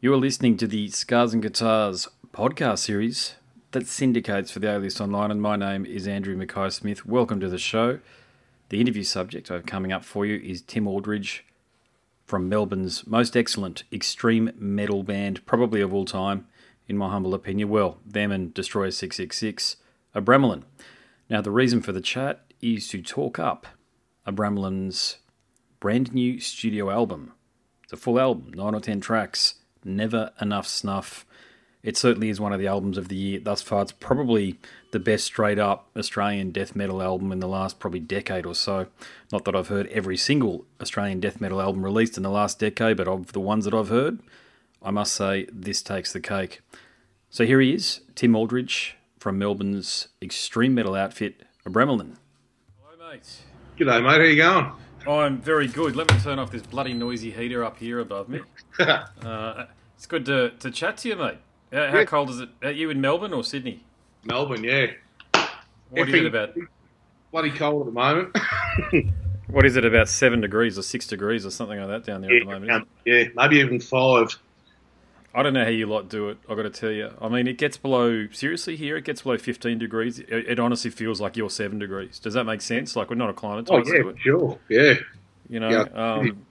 You are listening to the Scars and Guitars podcast series that syndicates for the A-List Online, and my name is Andrew Mackay Smith. Welcome to the show. The interview subject I have coming up for you is Tim Aldridge from Melbourne's most excellent extreme metal band, probably of all time, in my humble opinion. Well, them and Destroyer 666, Abramelin. Now, the reason for the chat is to talk up Abramelin's brand new studio album. It's a full album, 9 or 10 tracks, never enough snuff. It certainly is one of the albums of the year thus far. It's probably the best straight up Australian death metal album in the last probably decade or so. Not that I've heard every single Australian death metal album released in the last decade, but of the ones that I've heard, I must say this takes the cake. So here he is, Tim Aldridge from Melbourne's extreme metal outfit, Abramelin. Hello, mate. G'day, mate. How you going? I'm very good. Let me turn off this bloody noisy heater up here above me. uh, it's good to, to chat to you, mate. How, how Yeah. cold is it? Are you in Melbourne or Sydney? Melbourne, yeah. What is it about? Bloody cold at the moment. What is it about seven degrees or six degrees or something like that down there at the moment? um, yeah, maybe even five. I don't know how you lot do it. I've got to tell you. I mean, it gets below seriously here. It gets below fifteen degrees. It, it honestly feels like you're seven degrees. Does that make sense? Like we're not acclimatized Oh, yeah, sure. Yeah. You know, Yeah. um,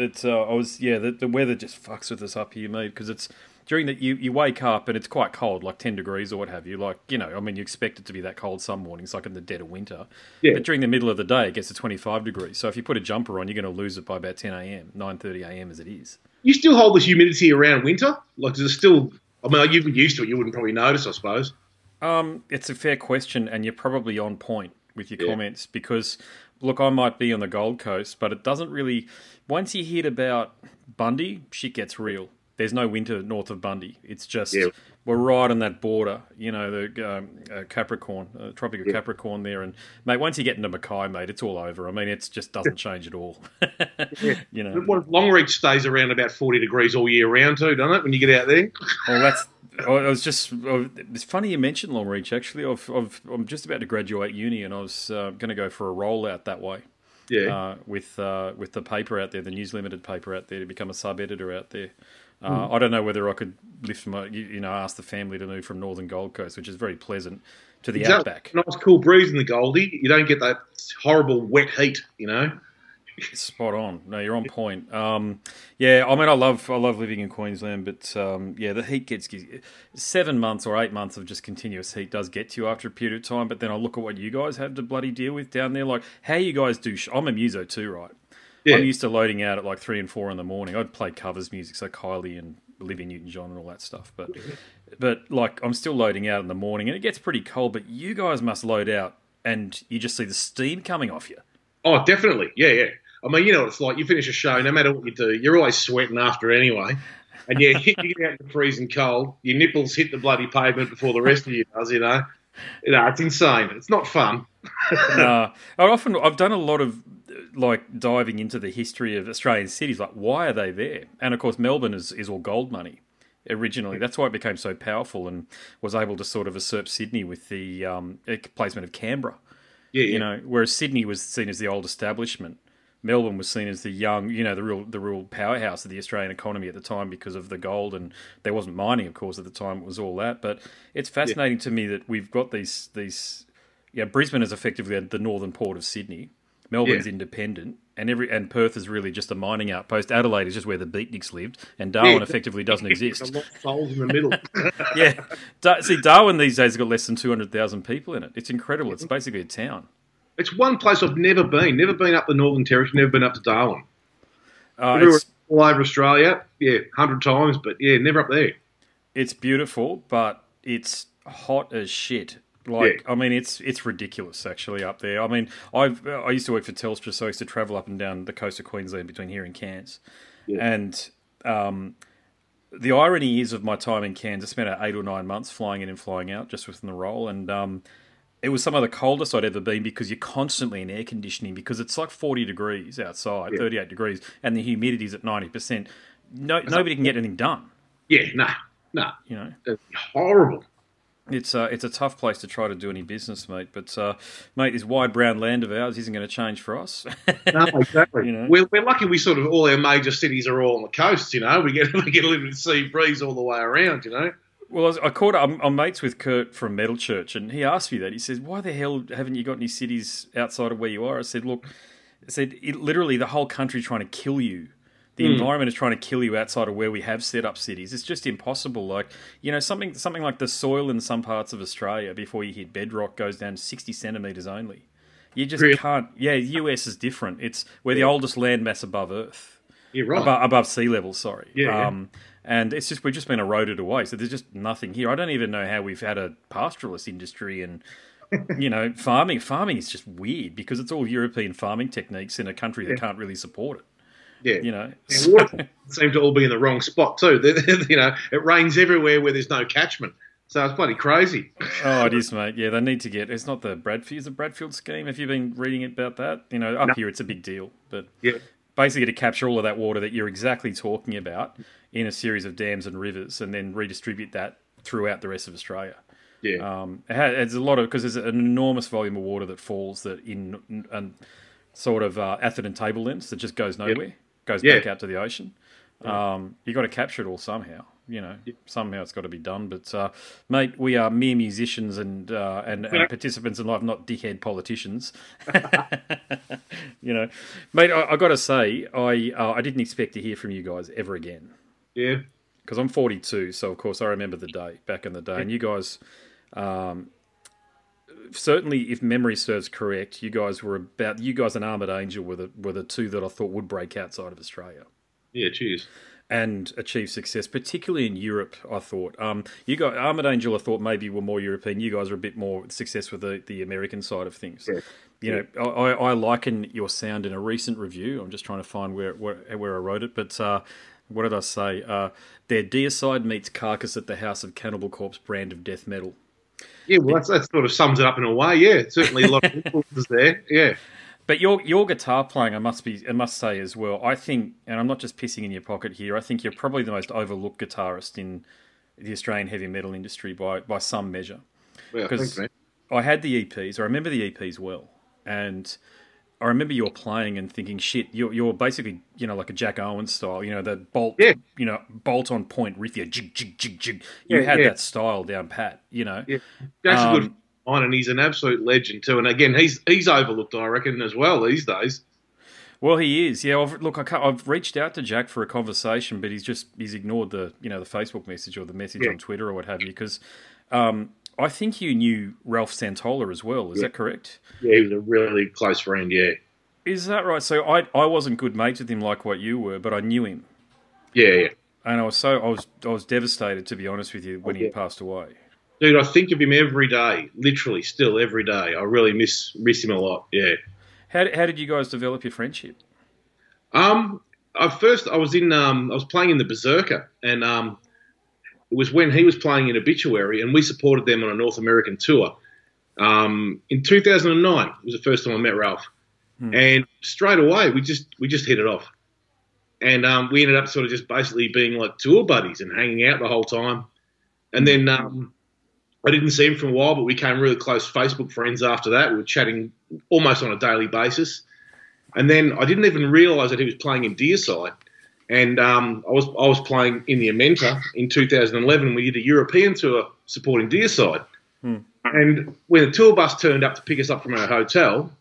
it's uh, I was yeah. The, the weather just fucks with us up here, mate, because it's during that you you wake up and it's quite cold, like ten degrees or what have you. Like you know, I mean, you expect it to be that cold some mornings, like in the dead of winter. Yeah. But during the middle of the day, it gets to twenty five degrees. So if you put a jumper on, you're going to lose it by about ten a.m., nine thirty a.m. as it is. You still hold the humidity around winter? Like, is it still. I mean, you've been used to it. You wouldn't probably notice, I suppose. Um, it's a fair question, and you're probably on point with your Yeah. comments because, look, I might be on the Gold Coast, but it doesn't really. Once you hit about Bundy, shit gets real. There's no winter north of Bundy. It's just Yeah. we're right on that border, you know, the um, uh, Capricorn, uh, Tropic of Capricorn there, and mate, once you get into Mackay, mate, it's all over. I mean, it just doesn't change at all. you know, What, Longreach stays around about 40 degrees all year round, too, doesn't it, when you get out there? Well, that's. I was just. It's funny you mentioned Longreach. Actually, I've, I've, I'm just about to graduate uni, and I was uh, going to go for a rollout that way Yeah. uh, with uh, with the paper out there, the News Limited paper out there, to become a sub editor out there. Uh, Hmm. I don't know whether I could lift my, you, you know, ask the family to move from Northern Gold Coast, which is very pleasant, to the Exactly. outback. Nice cool breeze in the Goldie. You don't get that horrible wet heat, you know? Spot on. No, you're on point. Um, yeah, I mean, I love I love living in Queensland, but um, yeah, the heat gets seven months or eight months of just continuous heat does get to you after a period of time. But then I look at what you guys have to bloody deal with down there. Like how you guys do. Sh- I'm a muso too, right? Yeah. I'm used to loading out at like three and four in the morning. I'd play covers music, so Kylie and Olivia Newton-John and all that stuff. But but like I'm still loading out in the morning, and it gets pretty cold. But you guys must load out, and you just see the steam coming off you. Oh, definitely. Yeah, yeah. I mean, you know what it's like. You finish a show, no matter what you do, you're always sweating after anyway. And yeah, you get out in the freezing cold, your nipples hit the bloody pavement before the rest of you does, you know. You know, it's insane. It's not fun. uh, I often I've done a lot of like diving into the history of Australian cities. Like, why are they there? And of course, Melbourne is, is all gold money originally. That's why it became so powerful and was able to sort of usurp Sydney with the um, placement of Canberra. Yeah, yeah. You know, whereas Sydney was seen as the old establishment. Melbourne was seen as the young, you know, the real the real powerhouse of the Australian economy at the time because of the gold, and there wasn't mining, of course, at the time. It was all that, but it's fascinating to me that we've got these these. Yeah, Brisbane is effectively the northern port of Sydney. Melbourne's Yeah. independent, and every and Perth is really just a mining outpost. Adelaide is just where the beatniks lived, and Darwin Yeah. effectively doesn't exist. A lot of souls in the middle. yeah, Da- see, Darwin these days has got less than two hundred thousand people in it. It's incredible. It's basically a town. It's one place I've never been. Never been up the Northern Territory. Never been up to Darwin. Uh, it's, all over Australia. Yeah, hundred times, but yeah, never up there. it's beautiful, but it's hot as shit. Like, Yeah. I mean, it's it's ridiculous actually up there. I mean, I've I used to work for Telstra, so I used to travel up and down the coast of Queensland between here and Cairns, Yeah. and um, the irony is of my time in Cairns, I spent eight or nine months flying in and flying out just within the role, and um, it was some of the coldest I'd ever been because you're constantly in air conditioning because it's like 40 degrees outside, Yeah. 38 degrees, and the humidity's at 90%. No, nobody can get anything done, Yeah, nah, nah. you know. It's horrible. it's uh, it's a tough place to try to do any business, mate. But uh, mate, this wide brown land of ours isn't going to change for us. no, exactly. you know? we're, we're lucky. We sort of all our major cities are all on the coast. You know, we get we get a little sea breeze all the way around. You know. Well, I, caught I'm, I'm, mates with Kurt from Metal Church, and he asked me that. He says, "Why the hell haven't you got any cities outside of where you are?" I said, "Look, I said it, literally the whole country trying to kill you." The mm. environment is trying to kill you outside of where we have set up cities. It's just impossible. Like you know, something something like the soil in some parts of Australia before you hit bedrock goes down sixty centimeters only. You just really? can't. Yeah, the US is different. It's we're the oldest landmass above Earth. You're right. Above, above sea level. Sorry. Yeah. Um, and it's just we've just been eroded away. So there's just nothing here. I don't even know how we've had a pastoralist industry and you know farming. Farming is just weird because it's all European farming techniques in a country that yeah. can't really support it. Yeah, you know, water seem to all be in the wrong spot too. you know, it rains everywhere where there's no catchment. So it's bloody crazy. oh, it is, mate. Yeah, they need to get. It's not the Bradfield, Is the Bradfield scheme. Have you been reading about that? You know, up no. here it's a big deal, but yeah. Basically to capture all of that water that you're exactly talking about in a series of dams and rivers, and then redistribute that throughout the rest of Australia. Yeah, um, it has, it's a lot of because there's an enormous volume of water that falls that in and sort of uh, Atherton tablelands that just goes nowhere. Yep goes yeah. back out to the ocean. Um, you got to capture it all somehow. You know, somehow it's got to be done. But uh, mate, we are mere musicians and uh, and, and, participants in life, not dickhead politicians. you know, mate, I, I got to say, I uh, I didn't expect to hear from you guys ever again. Yeah, because I'm 42, so of course I remember the day back in the day, and you guys. Um, certainly, if memory serves correct, you guys were about you guys and Armored Angel were the were the two that I thought would break outside of Australia. Yeah, cheers. And achieve success, particularly in Europe. I thought um, you got Armored Angel. I thought maybe were more European. You guys are a bit more success with the, the American side of things. Yeah. You know, I, I liken your sound in a recent review. I'm just trying to find where where, where I wrote it, but uh, what did I say? Uh, their Deicide meets Carcass at the House of Cannibal Corpse brand of death metal. Yeah, well, that's, that sort of sums it up in a way. Yeah, certainly a lot of influences there. Yeah. But your your guitar playing, I must be, I must say as well. I think, and I'm not just pissing in your pocket here. I think you're probably the most overlooked guitarist in the Australian heavy metal industry by by some measure. Because I had the EPs. I remember the EPs well, and I remember you were playing and thinking, shit, you're, you're basically, you know, like a Jack Owens style, you know, the bolt, yeah. you know, bolt on point riff, jig, jig, jig, jig. You yeah, had yeah. that style down pat, you know. Yeah. Jack's um, a good on, and he's an absolute legend too. And again, he's he's overlooked, I reckon, as well these days. Well, he is. Yeah. I've, look, I have reached out to Jack for a conversation, but he's just he's ignored the you know the Facebook message or the message yeah. on Twitter or what have you because um, I think you knew Ralph Santolla as well. Is yeah. that correct? Yeah, he was a really close friend. Yeah. Is that right? So I I wasn't good mates with him like what you were, but I knew him. Yeah, yeah. And I was so I was I was devastated to be honest with you when he passed away. Dude, I think of him every day, literally, still every day. I really miss miss him a lot. Yeah. How how did you guys develop your friendship? Um, I first I was in um I was playing in the Berserker, and um it was when he was playing in Obituary, and we supported them on a North American tour. Um, in 2009 it was the first time I met Ralph, hmm. and straight away we just we just hit it off, and um, we ended up sort of just basically being like tour buddies and hanging out the whole time. And then um, I didn't see him for a while, but we became really close Facebook friends after that. We were chatting almost on a daily basis, and then I didn't even realise that he was playing in Deicide. and um, I was I was playing in the Amenta in 2011. We did a European tour supporting Deicide. hmm. and when the tour bus turned up to pick us up from our hotel,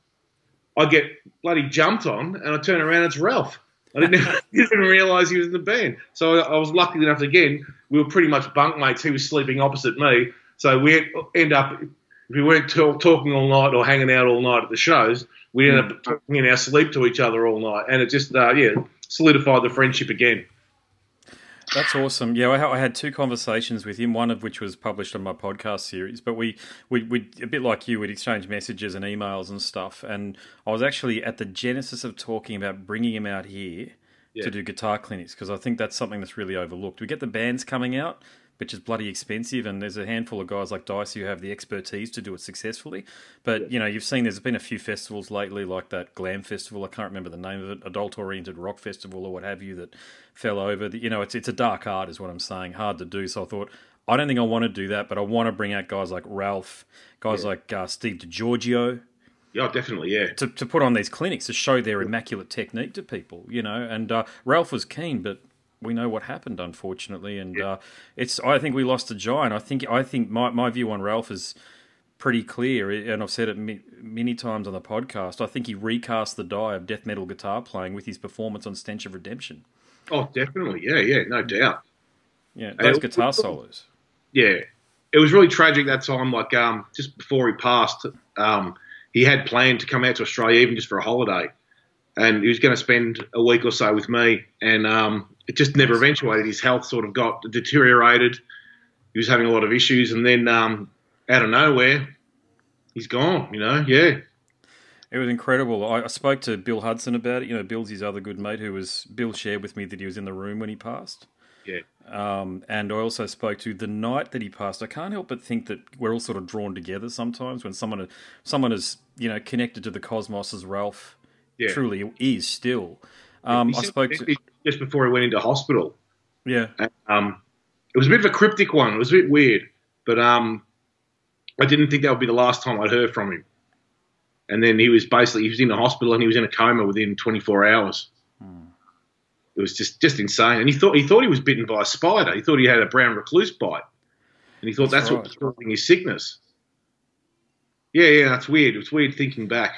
I get bloody jumped on, and I turn around, it's Ralph. I didn't, even realise he was in the band. So I, I was lucky enough. Again, we were pretty much bunkmates. He was sleeping opposite me, so we end up. If we weren't talk, talking all night or hanging out all night at the shows, we end up talking in our sleep to each other all night, and it just uh, yeah solidified the friendship again. That's awesome. Yeah, I had two conversations with him. One of which was published on my podcast series. But we, we, we, a bit like you, we'd exchange messages and emails and stuff. And I was actually at the genesis of talking about bringing him out here yeah. to do guitar clinics because I think that's something that's really overlooked. We get the bands coming out, which is bloody expensive. And there's a handful of guys like Dicey who have the expertise to do it successfully. But yeah. you know, you've seen there's been a few festivals lately, like that Glam Festival. I can't remember the name of it, Adult Oriented Rock Festival or what have you, that fell over. You know, it's it's a dark art, is what I'm saying. Hard to do. So I thought I don't think I want to do that, but I want to bring out guys like Ralph, guys Yeah. like uh, Steve DiGiorgio Yeah, definitely. Yeah. to, to put on these clinics to show their immaculate technique to people, you know. And uh, Ralph was keen, but we know what happened, unfortunately. And uh, it's I think we lost a giant. I think I think my, my view on Ralph is pretty clear, and I've said it mi- many times on the podcast. I think he recast the die of death metal guitar playing with his performance on Stench of Redemption. Oh, definitely. Yeah, yeah, no doubt. Yeah, those guitar solos. Yeah, it was really tragic that time. Like um, just before he passed, um, he had planned to come out to Australia even just for a holiday, and he was going to spend a week or so with me. And um, it just never eventuated. His health sort of got deteriorated. He was having a lot of issues, and then um, out of nowhere, he's gone. You know, yeah, It was incredible. I, I spoke to Bill Hudson about it. You know, Bill's his other good mate who was Bill shared with me that he was in the room when he passed. yeah, Um, and I also spoke to the night that he passed. I can't help but think that we're all sort of drawn together sometimes when someone someone is you know connected to the cosmos as Ralph yeah. truly is still. Um, I spoke to just before he went into hospital. yeah Um, it was a bit of a cryptic one. It was a bit weird, but um, I didn't think that would be the last time I'd heard from him. And then he was basically he was in the hospital and he was in a coma within 24 hours. It was just just insane. And he thought he thought he was bitten by a spider. He thought he had a brown recluse bite, and he thought That's that's, what was causing his sickness. Yeah, yeah, that's weird. It's weird thinking back.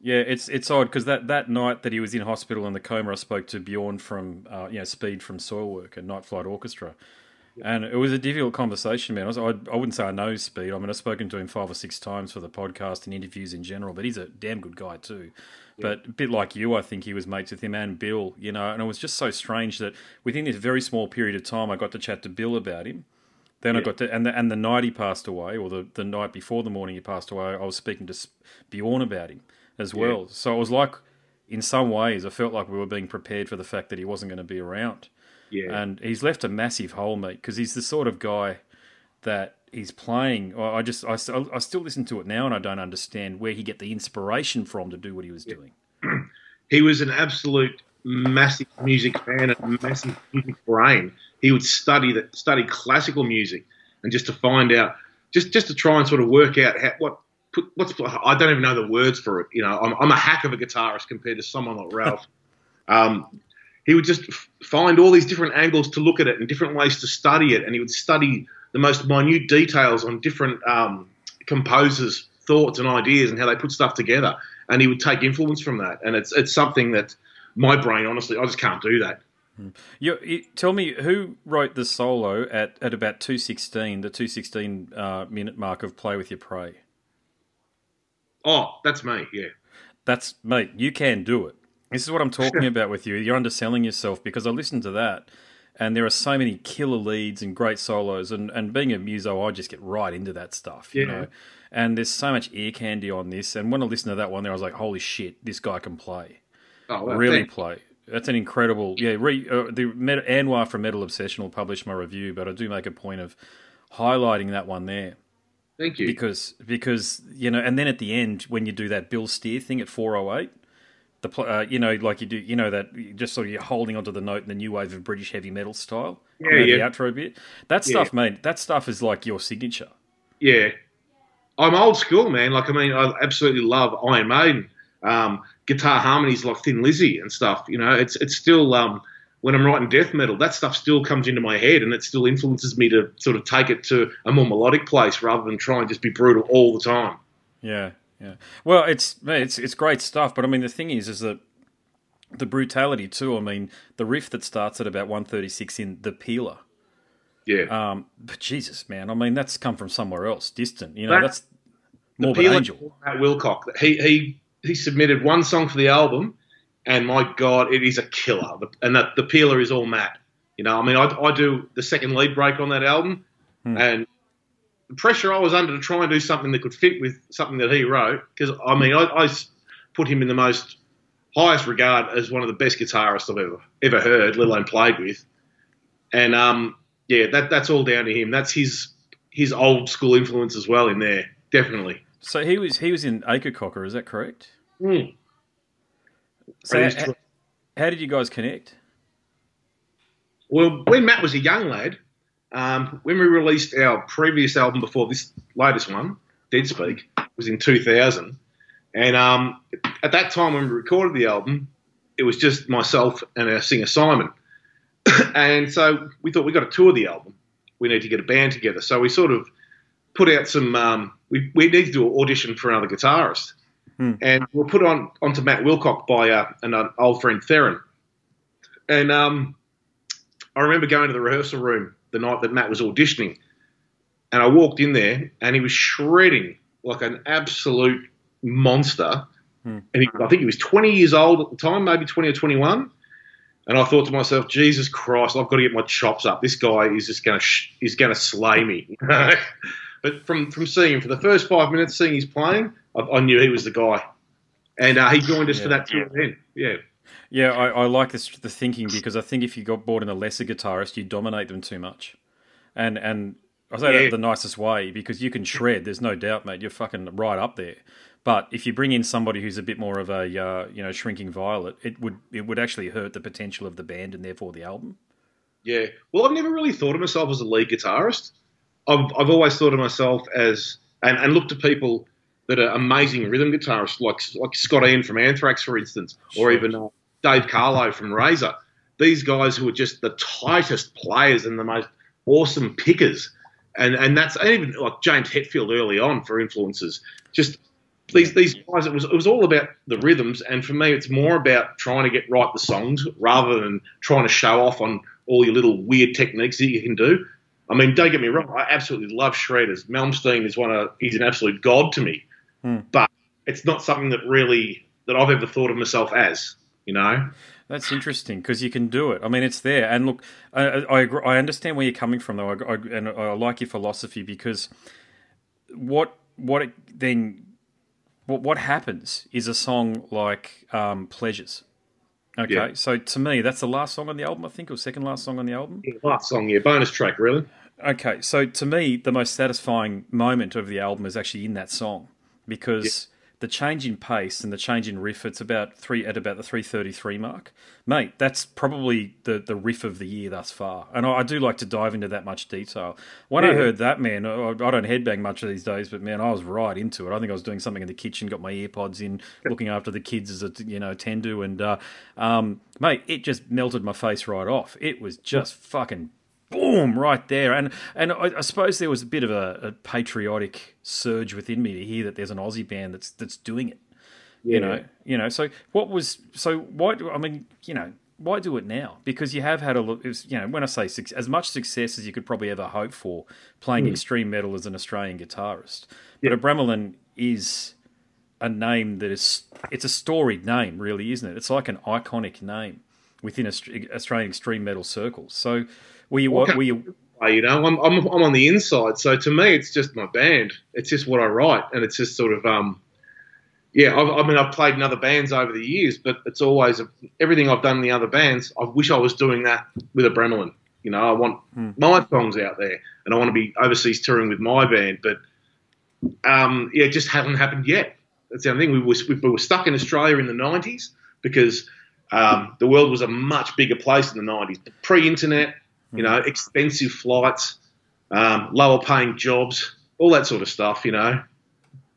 Yeah it's it's odd because that, that night that he was in hospital in the coma, I spoke to Bjorn from uh, you know Speed from Soilwork and Night Flight Orchestra. And it was a difficult conversation, man. I, was, I, I wouldn't say I know Speed. I mean, I've spoken to him five or six times for the podcast and interviews in general, but he's a damn good guy too. But a bit like you, I think he was mates with him and Bill, you know. And it was just so strange that within this very small period of time, I got to chat to Bill about him. Then I got to, and the, and the night he passed away, or the, the night before the morning he passed away, I was speaking to Bjorn about him as Yeah. well. So it was like, in some ways, I felt like we were being prepared for the fact that he wasn't going to be around Yeah, and he's left a massive hole, mate, because he's the sort of guy that he's playing. I I just I, I still listen to it now, and I don't understand where he get the inspiration from to do what he was doing. he was an absolute massive music fan and a massive music brain. He would study that, study classical music, and just to find out, just just to try and sort of work out how, what put, what's I don't even know the words for it. You know, I'm, I'm a hack of a guitarist compared to someone like Ralph. um, he would just f- find all these different angles to look at it and different ways to study it, and he would study the most minute details on different um, composers' thoughts and ideas and how they put stuff together, and he would take influence from that. And it's it's something that my brain, honestly, I just can't do that. You, you, tell me who wrote the solo at, at about two sixteen, the two sixteen uh, minute mark of "Play with Your Prey." Oh, that's me. Yeah, That's mate, you can do it. This is what I'm talking about with you. You're underselling yourself because I listened to that, and there are so many killer leads and great solos. And, and being a muso, I just get right into that stuff, you Yeah. know. And there's so much ear candy on this. And when I listened to that one, there I was like, "Holy shit, this guy can play, oh, well, really thanks. play." That's an incredible, yeah. Re, uh, the Anwar from Metal Obsession will publish my review, but I do make a point of highlighting that one there Thank you. because because you know, and then at the end when you do that Bill Steer thing at four oh eight, the uh, you know like you do you know that you just sort of you're holding onto the note in the new wave of British heavy metal style. Yeah, you know, yeah. The outro bit, that Yeah. stuff, mate. That stuff is like your signature. Yeah, I'm old school, man. Like, I mean, I absolutely love Iron Maiden, um, guitar harmonies like Thin Lizzy and stuff. You know, it's it's still um, when I'm writing death metal, that stuff still comes into my head, and it still influences me to sort of take it to a more melodic place rather than try and just be brutal all the time. Yeah, yeah. Well, it's it's it's great stuff, but I mean the thing is, is that the brutality too. I mean the riff that starts at about one thirty six in the Peeler. Yeah, Um, but Jesus, man, I mean that's come from somewhere else, distant. You know, That- that's the Morbid Peeler- Angel. Matt Wilcock, he he he submitted one song for the album, and my God, it is a killer. And that the Peeler is all Matt. You know, I mean, I, I do the second lead break on that album, Hmm. and the pressure I was under to try and do something that could fit with something that he wrote, because I mean, I put him in the most highest regard as one of the best guitarists I've ever ever heard, let alone played with. And um, yeah, that that's all down to him. That's his his old school influence as well in there, definitely. So he was he was in Akercocke, is that correct? Mm. So That is h- how did you guys connect? Well, when Matt was a young lad, um, when we released our previous album before this latest one, Dead Speak, was in 2000. And um, at that time when we recorded the album, it was just myself and our singer Simon. and so we thought we got to tour the album. We need to get a band together. So we sort of put out some. Um, we we need to do an audition for another guitarist, Hmm. and we'll put on onto Matt Wilcock by uh, an, uh, old friend Theron. And um, I remember going to the rehearsal room the night that Matt was auditioning, and I walked in there and he was shredding like an absolute monster. Hmm. And he, I think he was 20 years old at the time, maybe 20 or 21. And I thought to myself, Jesus Christ, I've got to get my chops up. This guy is just going to sh- is going to slay me. but from from seeing him for the first five minutes, seeing he's playing, I, I knew he was the guy. And uh, he joined us for that tour then. Yeah, Yeah, I, I like this the thinking because I think if you got brought in a lesser guitarist, you dominate them too much, and and I say Yeah. that the nicest way because you can shred. There's no doubt, mate. You're fucking right up there. But if you bring in somebody who's a bit more of a uh, you know shrinking violet, it would it would actually hurt the potential of the band and therefore the album. yeah. Well, I've never really thought of myself as a lead guitarist. I've, I've always thought of myself as and, and looked to people that are amazing rhythm guitarists, like like Scott Ian from Anthrax, for instance, or even uh, Dave Carlo from Razor. These guys who are just the tightest players and the most awesome pickers, and and that's and even like James Hetfield early on for influences. Just these these guys, it was it was all about the rhythms, and for me, it's more about trying to get right the songs rather than trying to show off on all your little weird techniques that you can do. I mean, don't get me wrong, I absolutely love shredders. Malmsteen is one of he's an absolute god to me, Hmm. but it's not something that really that I've ever thought of myself as. You know, That's interesting because you can do it. I mean, it's there. And look, I, I, agree, I understand where you're coming from, though, I, I, and I like your philosophy because what what it, then what what happens is a song like um, Pleasures. Okay, Yeah. so to me, that's the last song on the album, I think, or second last song on the album. last song, yeah, bonus track, really. Okay, so to me, the most satisfying moment of the album is actually in that song because the change in pace and the change in riff. It's about three at about the three thirty three mark, mate. That's probably the the riff of the year thus far, and I, I do like to dive into that much detail. When I heard that, man, I, I don't headbang much of these days, but man, I was right into it. I think I was doing something in the kitchen, got my earpods in, looking after the kids as a you know tend to, and uh, um, mate, it just melted my face right off. It was just fucking boom right there. And and I, I suppose there was a bit of a, a patriotic surge within me to hear that there's an Aussie band that's that's doing it you know you know. So what was so why do I mean you know why do it now? Because you have had a look was, you know when I say as much success as you could probably ever hope for playing hmm. extreme metal as an Australian guitarist. But Yeah. Abramelin is a name that is it's a storied name really isn't it? It's like an iconic name within Aust- Australian extreme metal circles. So were you what were you You know, I'm, I'm I'm on the inside, so to me, it's just my band. It's just what I write, and it's just sort of um, yeah. I've, I mean, I've played in other bands over the years, but it's always everything I've done in the other bands. I wish I was doing that with Abramelin. You know, I want Hmm. my songs out there, and I want to be overseas touring with my band, but um, yeah, it just hasn't happened yet. That's the only thing. We were, we were stuck in Australia in the 90s because um, the world was a much bigger place in the 90s. Pre-internet, you know, expensive flights, um, lower paying jobs, all that sort of stuff, you know.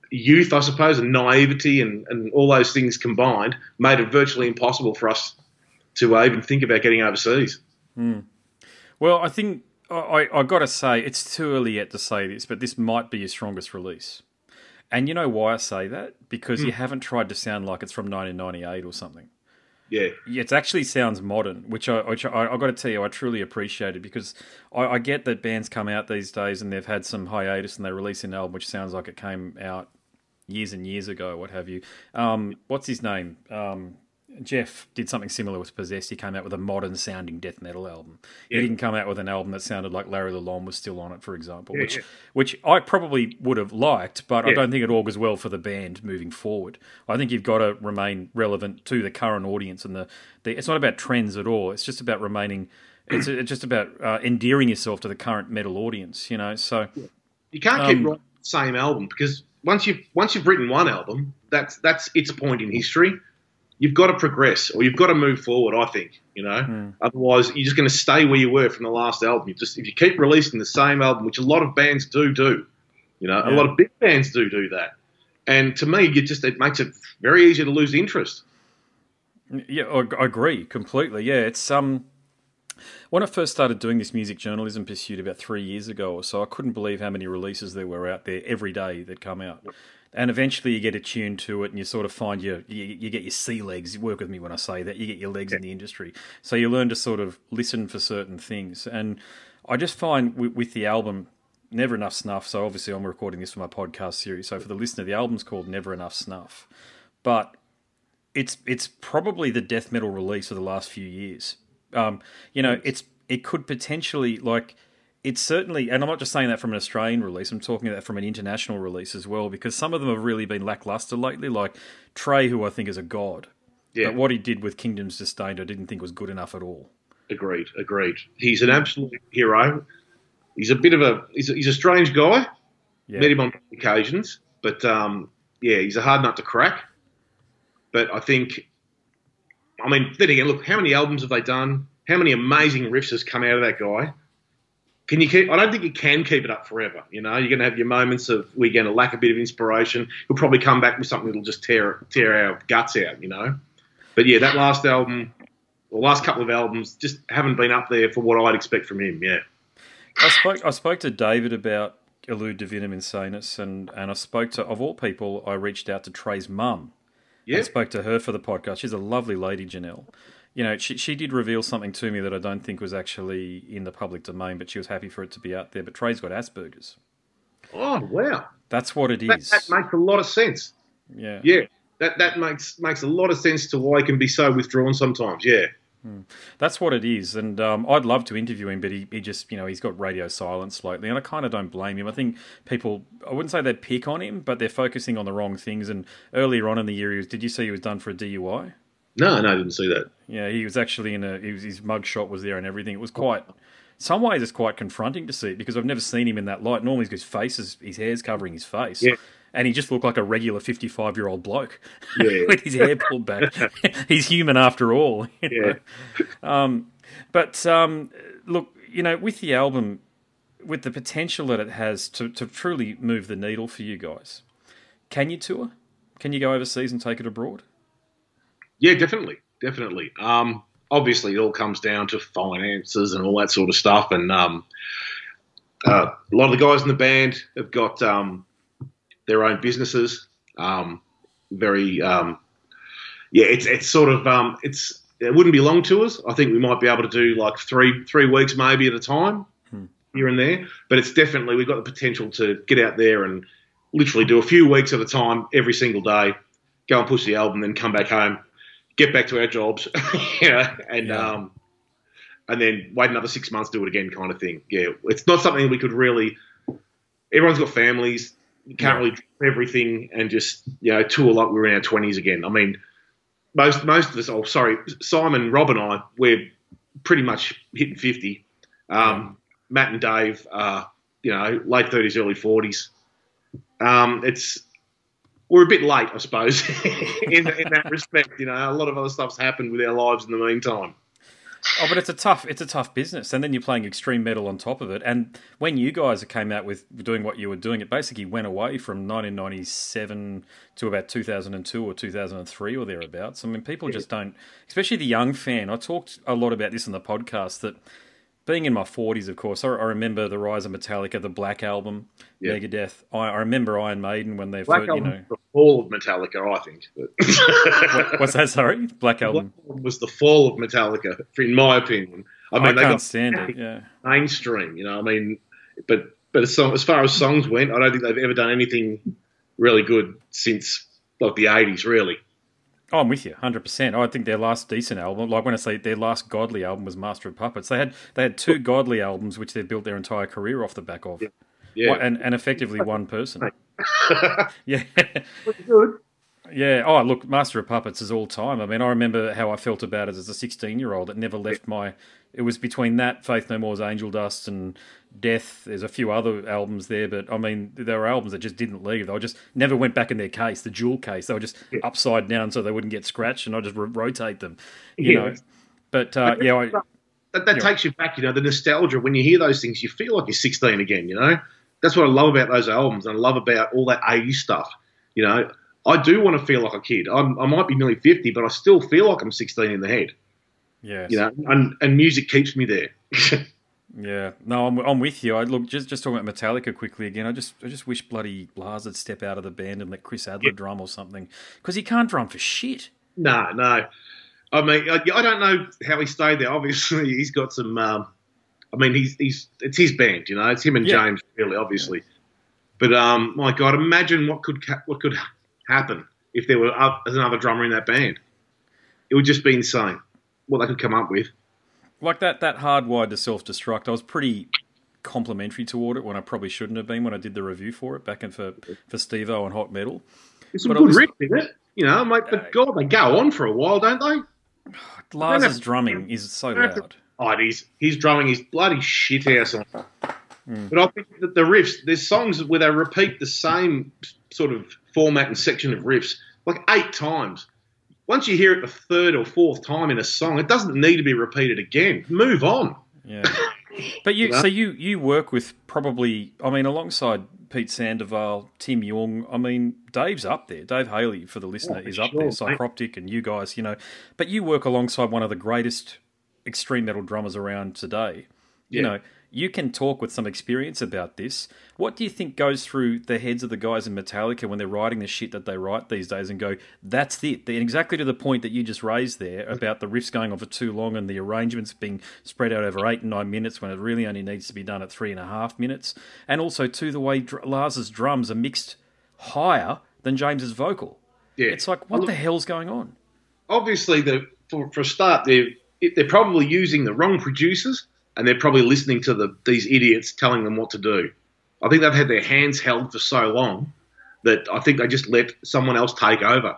Youth, I suppose, and naivety and, and all those things combined made it virtually impossible for us to uh, even think about getting overseas. Well, I think I, I, got to say it's too early yet to say this, but this might be your strongest release. And you know why I say that? Because you haven't tried to sound like it's from 1998 or something. Yeah, It actually sounds modern, which I, which I, I got to tell you, I truly appreciate it because I, I get that bands come out these days and they've had some hiatus and they release an album which sounds like it came out years and years ago, what have you. Um, what's his name? Um, Jeff did something similar with Possessed. He came out with a modern sounding death metal album. Yeah. He didn't come out with an album that sounded like Larry Lalonde was still on it, for example, Yeah, which yeah. which I probably would have liked, but I don't think it augurs well for the band moving forward. I think you've got to remain relevant to the current audience, and the, the it's not about trends at all. It's just about remaining. It's, it's just about uh, endearing yourself to the current metal audience, you know. So you can't Um, keep writing the same album because once you've once you've written one album, that's that's its point in history. You've got to progress or you've got to move forward. I think you know. Mm. Otherwise, you're just going to stay where you were from the last album. You just if you keep releasing the same album, which a lot of bands do do, you know, a lot of big bands do do that. And to me, you just it makes it very easy to lose interest. Yeah, I I agree completely. Yeah, it's um when I first started doing this music journalism pursuit about three years ago or so, I couldn't believe how many releases there were out there every day that come out. And eventually, you get attuned to it, and you sort of find your you, you get your sea legs. Work with me when I say that you get your legs in the industry, so you learn to sort of listen for certain things. And I just find with, with the album, Never Enough Snuff. So obviously, I'm recording this for my podcast series. So for the listener, the album's called Never Enough Snuff, but it's it's probably the death metal release of the last few years. Um, you know, it's it could potentially like it's certainly, and I'm not just saying that from an Australian release. I'm talking about from an international release as well, because some of them have really been lackluster lately. Like Trey, who I think is a god, Yeah, but what he did with Kingdom of Disdain, I didn't think was good enough at all. agreed, agreed. He's an absolute hero. He's a bit of a he's a, he's a strange guy. Yeah, Met him on occasions, but um, yeah, he's a hard nut to crack. But I think, I mean, then again, look, how many albums have they done? How many amazing riffs has come out of that guy? Can you keep? I don't think you can keep it up forever. You know, you're going to have your moments of we're going to lack a bit of inspiration. He'll probably come back with something that'll just tear tear our guts out. You know, but yeah, that last album, or last couple of albums, just haven't been up there for what I'd expect from him. Yeah, I spoke I spoke to David about Illud Divinum Insanus, and and I spoke to of all people, I reached out to Trey's mum. yeah, spoke to her for the podcast. She's a lovely lady, Janelle. You know, she she did reveal something to me that I don't think was actually in the public domain, but she was happy for it to be out there. But Trey's got Asperger's. Oh wow, That's what it that, is. that makes a lot of sense. yeah. Yeah, that that makes makes a lot of sense to why he can be so withdrawn sometimes. Yeah, That's what it is, and um, I'd love to interview him, but he, he just, you know, he's got radio silence lately, and I kind of don't blame him. I think people, I wouldn't say they pick on him, but they're focusing on the wrong things. And earlier on in the year, he was, did you see he was done for a DUI? No, no, I didn't see that. Yeah, he was actually in a. He was, his mug shot was there and everything. It was quite. Some ways it's quite confronting to see because I've never seen him in that light. Normally his face is his hair's covering his face, Yeah. and he just looked like a regular fifty-five-year-old bloke Yeah. with his hair pulled back. He's human after all. you know? Yeah, But um, look, you know, with the album, with the potential that it has to, to truly move the needle for you guys, can you tour? Can you go overseas and take it abroad? Yeah, definitely, definitely. Um, obviously, it all comes down to finances and all that sort of stuff. And um, uh, a lot of the guys in the band have got um, their own businesses. Um, very, um, yeah, it's it's sort of um, it's it wouldn't be long tours. I think we might be able to do like three three weeks maybe at a time here and there. But it's definitely we've got the potential to get out there and literally do a few weeks at a time every single day. Go and push the album, then come back home, get back to our jobs, you know, and Yeah. um, and then wait another six months, do it again, kind of thing. Yeah, it's not something we could really. Everyone's got families. You can't Yeah. really do everything and just you know tour like we were in our twenties again. I mean, most most of us. Oh, sorry, Simon, Rob, and I. We're pretty much hitting fifty. Um, Matt and Dave, uh, you know, late thirties, early forties. Um, it's we're a bit late, I suppose, in, in that respect. You know, a lot of other stuff's happened with our lives in the meantime. Oh, but it's a tough it's a tough business, and then you're playing extreme metal on top of it. And when you guys came out with doing what you were doing, it basically went away from 1997 to about 2002 or 2003 or thereabouts. I mean, people just don't, especially the young fan. I talked a lot about this in the podcast that being in my 40s, of course, I, I remember the rise of Metallica, the Black Album, Yeah. Megadeth. I, I remember Iron Maiden when they first, you know, the fall of Metallica, I think. What's that? Sorry, Black Black Album. Album was the fall of Metallica, in my opinion. I I, mean, they can't got stand it. Yeah. mainstream, you know. I mean, but but as, as far as songs went, I don't think they've ever done anything really good since like the '80s, really. Oh, I'm with you, hundred percent. Oh, I think their last decent album, like when I say their last godly album, was Master of Puppets. They had they had two godly albums, which they built their entire career off the back of, Yeah, One- and and effectively one person. yeah, good. Yeah. Oh, look, Master of Puppets is all time. I mean, I remember how I felt about it as a 16 year old. It never left my. It was between that, Faith No More's Angel Dust, and Death. There's a few other albums there, but I mean, there were albums that just didn't leave. They just never went back in their case, the jewel case. They were just yeah. upside down so they wouldn't get scratched, and I just rotate them, you yeah. know. But uh, yeah, I, that, that takes you back. You know, the nostalgia when you hear those things, you feel like you're 16 again. You know, that's what I love about those albums, and I love about all that 80s stuff. You know, I do want to feel like a kid. I'm, i might be nearly 50, but I still feel like I'm 16 in the head. Yeah. You know, and, and music keeps me there. Yeah, no, I'm, I'm with you. I look just just talking about Metallica quickly again. I just I just wish bloody Lars would step out of the band and let Chris Adler yeah. drum or something because he can't drum for shit. No, no. I mean, I, I, don't know how he stayed there. Obviously, he's got some. Um, I mean, he's he's it's his band, you know. It's him and yeah. James, really, obviously. Yeah. But um, my God, imagine what could what could happen if there were as another drummer in that band. It would just be insane what they could come up with like that that hardwired to self destruct. I was pretty complimentary toward it when I probably shouldn't have been when I did the review for it back in for for Stevo and Hot Metal. It's a good was, riff, isn't it? You know, like, but uh, God, they go on for a while, don't they? Lars's drumming is so loud. Oh, he's he's drumming his bloody shit house on. Mm. But I think that the riffs, there's songs where they repeat the same sort of format and section of riffs like eight times once you hear it the third or fourth time in a song, it doesn't need to be repeated again. Move on. Yeah. But you, so you you work with probably, I mean, alongside Pete Sandoval, Tim Yeung. I mean, Dave's up there. Dave Haley, for the listener, oh, is up there. Psycroptic and you guys, you know. But you work alongside one of the greatest extreme metal drummers around today. You yeah. know, you can talk with some experience about this. What do you think goes through the heads of the guys in Metallica when they're writing the shit that they write these days and go, that's it? And exactly to the point that you just raised there about the riffs going on for too long and the arrangements being spread out over eight and nine minutes when it really only needs to be done at three and a half minutes. And also, to the way Lars's drums are mixed higher than James's vocal. Yeah. It's like, what the hell's going on? Obviously, the, for, for a start, they're, they're probably using the wrong producers and they're probably listening to the, these idiots telling them what to do. I think they've had their hands held for so long that I think they just let someone else take over.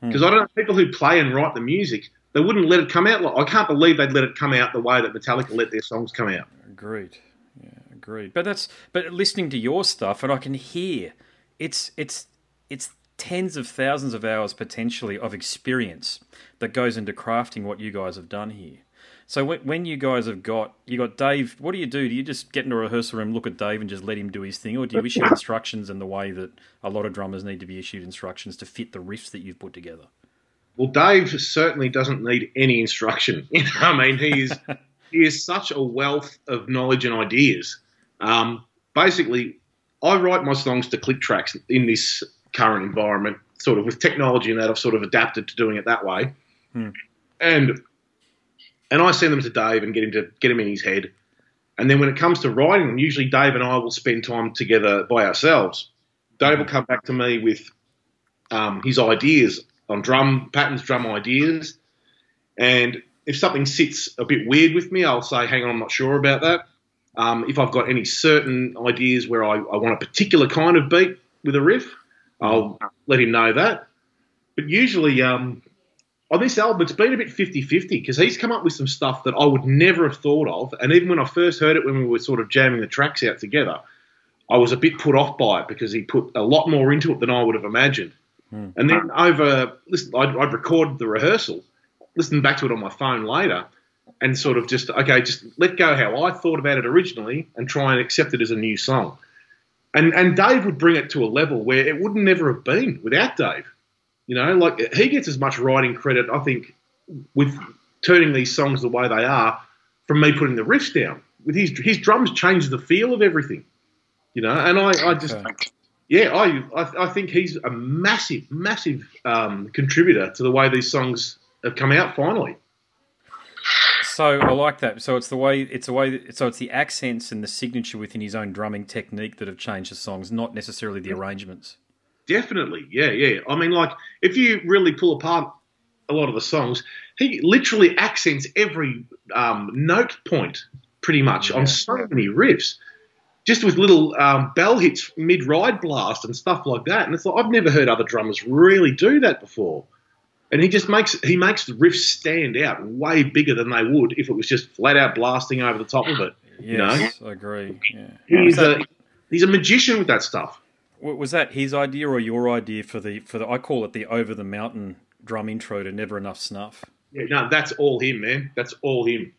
Because hmm. I don't know people who play and write the music, they wouldn't let it come out. I can't believe they'd let it come out the way that Metallica let their songs come out. Agreed. Yeah, agreed. But that's but listening to your stuff, and I can hear it's it's it's tens of thousands of hours potentially of experience that goes into crafting what you guys have done here. So when you guys have got you got Dave, what do you do? Do you just get into a rehearsal room, look at Dave, and just let him do his thing, or do you issue instructions in the way that a lot of drummers need to be issued instructions to fit the riffs that you've put together? Well, Dave certainly doesn't need any instruction. I mean, he is he is such a wealth of knowledge and ideas. Um, basically, I write my songs to click tracks in this current environment, sort of with technology and that I've sort of adapted to doing it that way. Hmm. And and I send them to Dave and get him to get him in his head. And then when it comes to writing them, usually Dave and I will spend time together by ourselves. Dave will come back to me with um, his ideas on drum patterns, drum ideas, and if something sits a bit weird with me, I'll say, "Hang on, I'm not sure about that." Um, if I've got any certain ideas where I, I, want a particular kind of beat with a riff, I'll let him know that. But usually, um, on this album, it's been a bit 50 50 because he's come up with some stuff that I would never have thought of. And even when I first heard it, when we were sort of jamming the tracks out together, I was a bit put off by it because he put a lot more into it than I would have imagined. Mm. And then over, listen, I'd, I'd recorded the rehearsal, listened back to it on my phone later, and sort of just, okay, just let go how I thought about it originally and try and accept it as a new song. And, and Dave would bring it to a level where it wouldn't never have been without Dave. You know, like he gets as much writing credit, I think, with turning these songs the way they are, from me putting the riffs down. With his his drums change the feel of everything. You know, and I, I just yeah, I, I, I think he's a massive, massive um, contributor to the way these songs have come out finally. So I like that. So it's the way it's the way. So it's the accents and the signature within his own drumming technique that have changed the songs, not necessarily the arrangements. Definitely, yeah, yeah. I mean, like if you really pull apart a lot of the songs, he literally accents every um, note point pretty much yeah. on so many riffs. just with little um, bell hits mid ride blast and stuff like that. And it's like I've never heard other drummers really do that before. And he just makes he makes the riffs stand out way bigger than they would if it was just flat out blasting over the top of it. Yes, I agree. Yeah. He's a he's a magician with that stuff. Wa- was that his idea or your idea for the for the? I call it the over the mountain drum intro to Never Enough Snuff. Yeah, no, that's all him, man. That's all him.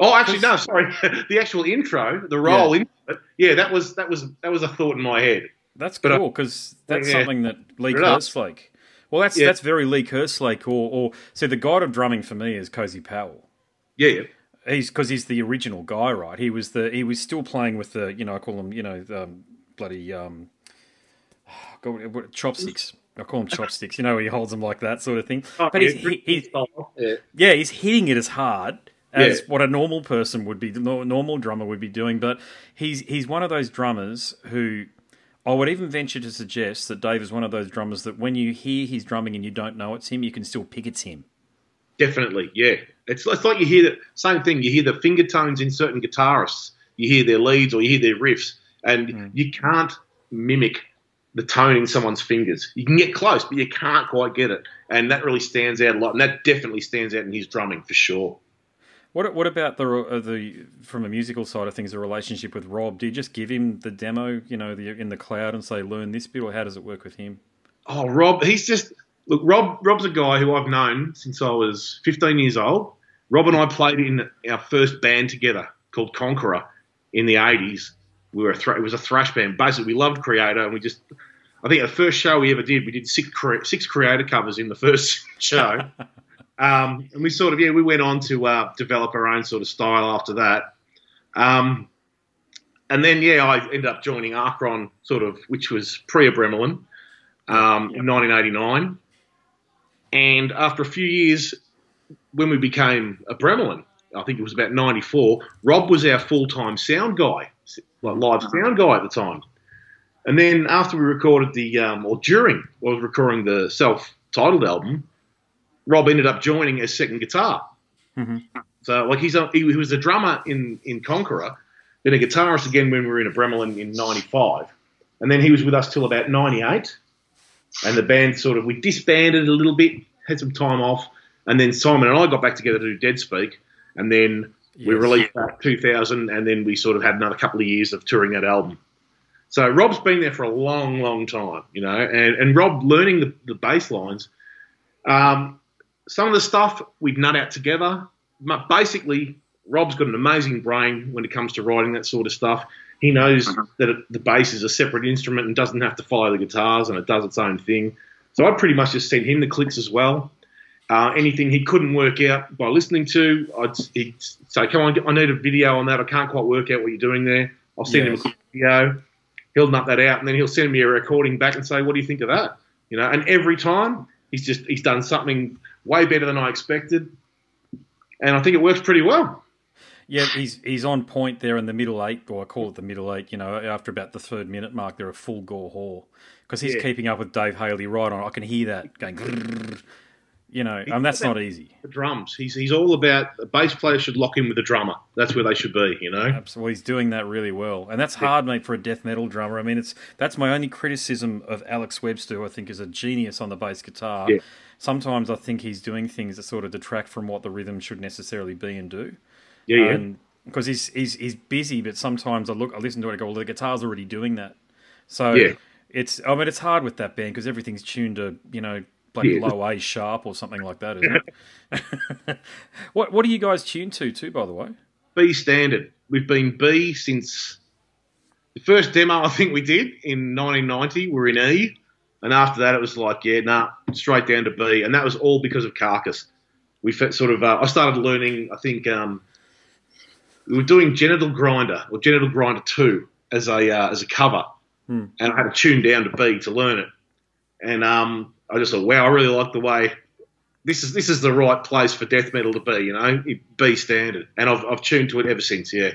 Oh, actually, no, sorry. the actual intro, the roll into it, yeah, that was that was that was a thought in my head. That's But, cool because that's yeah. something that Lee. Kerslake. Well, that's Yeah. that's very Lee Kerslake. Or, or so the god of drumming for me is Cozy Powell. Yeah, yeah. He's because he's the original guy, right? He was the he was still playing with the you know I call him you know um, bloody um, God, what- chopsticks. I call him chopsticks. You know, he holds them like that sort of thing. Oh, but yeah, he's, he, he's yeah. yeah, he's hitting it as hard as Yeah. what a normal person would be, the normal drummer would be doing. But he's he's one of those drummers who I would even venture to suggest that Dave is one of those drummers that when you hear his drumming and you don't know it's him, you can still pick it's him. Definitely, yeah. It's, it's like you hear the same thing. You hear the finger tones in certain guitarists. You hear their leads or you hear their riffs, and Mm. you can't mimic the tone in someone's fingers. You can get close, but you can't quite get it, and that really stands out a lot. And that definitely stands out in his drumming for sure. What what about the uh, the from a musical side of things, the relationship with Rob? Do you just give him the demo, you know, the, in the cloud, and say learn this bit, or how does it work with him? Oh, Rob, he's just look. Rob, Rob's a guy who I've known since I was 15 years old. Rob and I played in our first band together called Conqueror in the 80s. We were a thr- it was a thrash band. Basically, we loved Kreator, and we just. I think the first show we ever did, we did six cre- six Kreator covers in the first show. Um, and we sort of, yeah, we went on to uh, develop our own sort of style after that. Um, and then, yeah, I ended up joining Acheron, sort of, which was pre Abramelin um, in 1989. And after a few years, when we became Abramelin, I think it was about 94, Rob was our full time sound guy, like live sound guy at the time. And then after we recorded the, um, or during, I was recording the self titled album, Rob ended up joining as second guitar. Mhm. So, like, he's a, he, he was a drummer in, in Conqueror, then a guitarist again when we were in Abramelin in 95. And then he was with us till about 98. And the band sort of, we disbanded a little bit, had some time off. And then Simon and I got back together to do Dead Speak. And then we released that 2000. And then we sort of had another couple of years of touring that album. So Rob's been there for a long, long time, you know. And, and Rob learning the, the bass lines. Um, some of the stuff we'd nut out together. But basically, Rob's got an amazing brain when it comes to writing that sort of stuff. He knows that it, the bass is a separate instrument and doesn't have to follow the guitars and it does its own thing. So I pretty much just sent him the clicks as well. Uh, anything he couldn't work out by listening to, I'd he'd say, "Come on, I need a video on that. I can't quite work out what you're doing there." I'll send him a video. He'll nut that out, and then he'll send me a recording back and say, "What do you think of that?" You know, and every time he's just he's done something way better than I expected, and I think it works pretty well. Yeah, he's he's on point there in the middle eight, or I call it the middle eight. You know, after about the third minute mark, they're a full gore whore because he's Yeah. keeping up with Dave Haley right on. I can hear that going. You know, and that's not easy. The drums, he's he's all about a bass player should lock in with a drummer. That's where they should be, you know. Absolutely, he's doing that really well, and that's hard, mate, for a death metal drummer. I mean, it's that's my only criticism of Alex Webster. who I think is a genius on the bass guitar. Yeah. Sometimes I think he's doing things that sort of detract from what the rhythm should necessarily be and do. Yeah, yeah. And because he's he's he's busy, but sometimes I look, I listen to it, and go, well, the guitar's already doing that. So Yeah. it's, I mean, it's hard with that band because everything's tuned to you know bloody Yeah. low A sharp or something like that, isn't it? what what are you guys tuned to too, by the way? B standard. We've been B since the first demo I think we did in 1990. We're in E, and after that it was like, yeah, nah, straight down to B, and that was all because of Carcass. We sort of, uh, I started learning. I think um, we were doing Genital Grinder or Genital Grinder Two as a uh, as a cover, Hmm. and I had to tune down to B to learn it, and um, I just thought, wow, I really like the way. This is this is the right place for death metal to be, you know, B standard, and I've, I've tuned to it ever since. Yeah,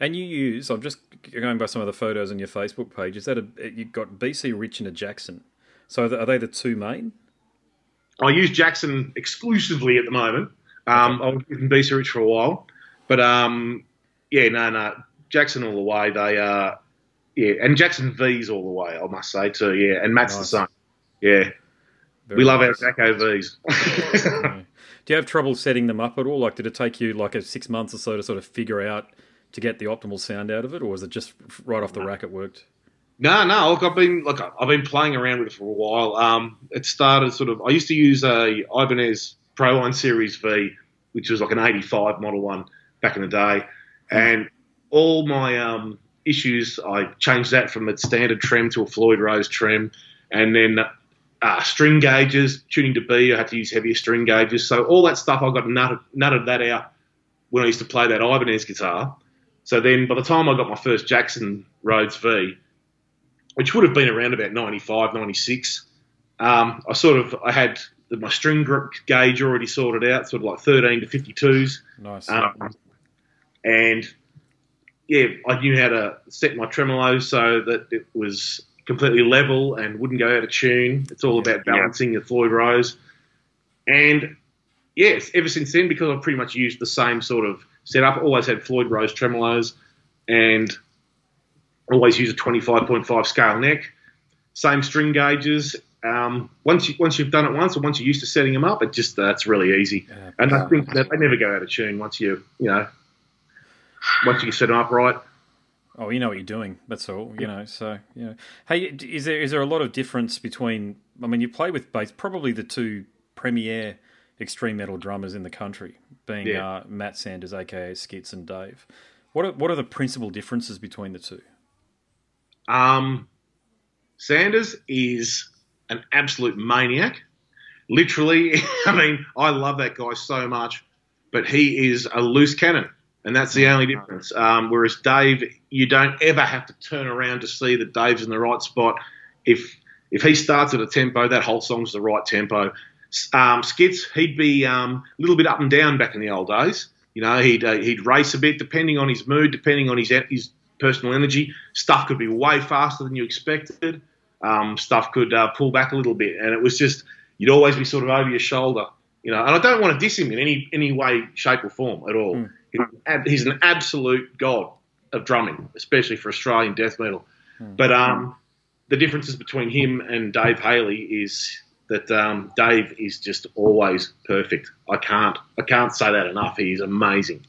And you use, I'm just going by some of the photos on your Facebook page, is that a, you've got BC Rich and a Jackson. So are they- the two main? I use Jackson exclusively at the moment. Um, I was using BC Rich for a while, but um, yeah, no, no, Jackson all the way. They uh, yeah, and Jackson V's all the way. I must say too. Yeah, and Matt's Nice. the same. Yeah, Very we love nice. our Jacko V's. Do you have trouble setting them up at all? Like, did it take you like a six months or so to sort of figure out to get the optimal sound out of it, or was it just right off the rack it worked? No, no. Look, I've been look, I've been playing around with it for a while. Um, it started sort of. I used to use a Ibanez Proline Series V, which was like an '85 model one back in the day, and all my um, issues, I changed that from a standard trim to a Floyd Rose trim, and then uh, string gauges, tuning to B. I had to use heavier string gauges, so all that stuff I got nutted, nutted that out when I used to play that Ibanez guitar. So then, by the time I got my first Jackson Rhoads V, which would have been around about 95, 96. Um, I sort of I had the, my string gr- gauge already sorted out, sort of like 13 to 52s, Nice. um, and yeah, I knew how to set my tremolo so that it was completely level and wouldn't go out of tune. It's all about balancing the Floyd Rose, and yes, ever since then, because I've pretty much used the same sort of setup, always had Floyd Rose tremolos, and always use a 25.5 scale neck, same string gauges. Um, once you once you've done it once, or once you're used to setting them up, it just uh, really easy. Yeah. And I think that they never go out of tune once you you know once you set them up right. Oh, you know what you're doing. That's all. You know. So you know. Hey, is there is there a lot of difference between? I mean, you play with bass, probably the two premier extreme metal drummers in the country, being Yeah. uh, Matt Sanders, aka Skitz, and Dave. What are what are the principal differences between the two? Um, Sanders is an absolute maniac. Literally, I mean, I love that guy so much, but he is a loose cannon, and that's the only difference. Um, whereas Dave, you don't ever have to turn around to see that Dave's in the right spot. If if he starts at a tempo, that whole song's the right tempo. Um, Skitz, he'd be um, a little bit up and down back in the old days. You know, he'd uh, he'd race a bit depending on his mood, depending on his his personal energy. Stuff could be way faster than you expected. Um, stuff could uh, pull back a little bit, and it was just you'd always be sort of over your shoulder, you know. And I don't want to diss him in any any way, shape, or form at all. Mm. He's, an ab- he's an absolute god of drumming, especially for Australian death metal. But um, the differences between him and Dave Haley is that um, Dave is just always perfect. I can't I can't say that enough. He's amazing.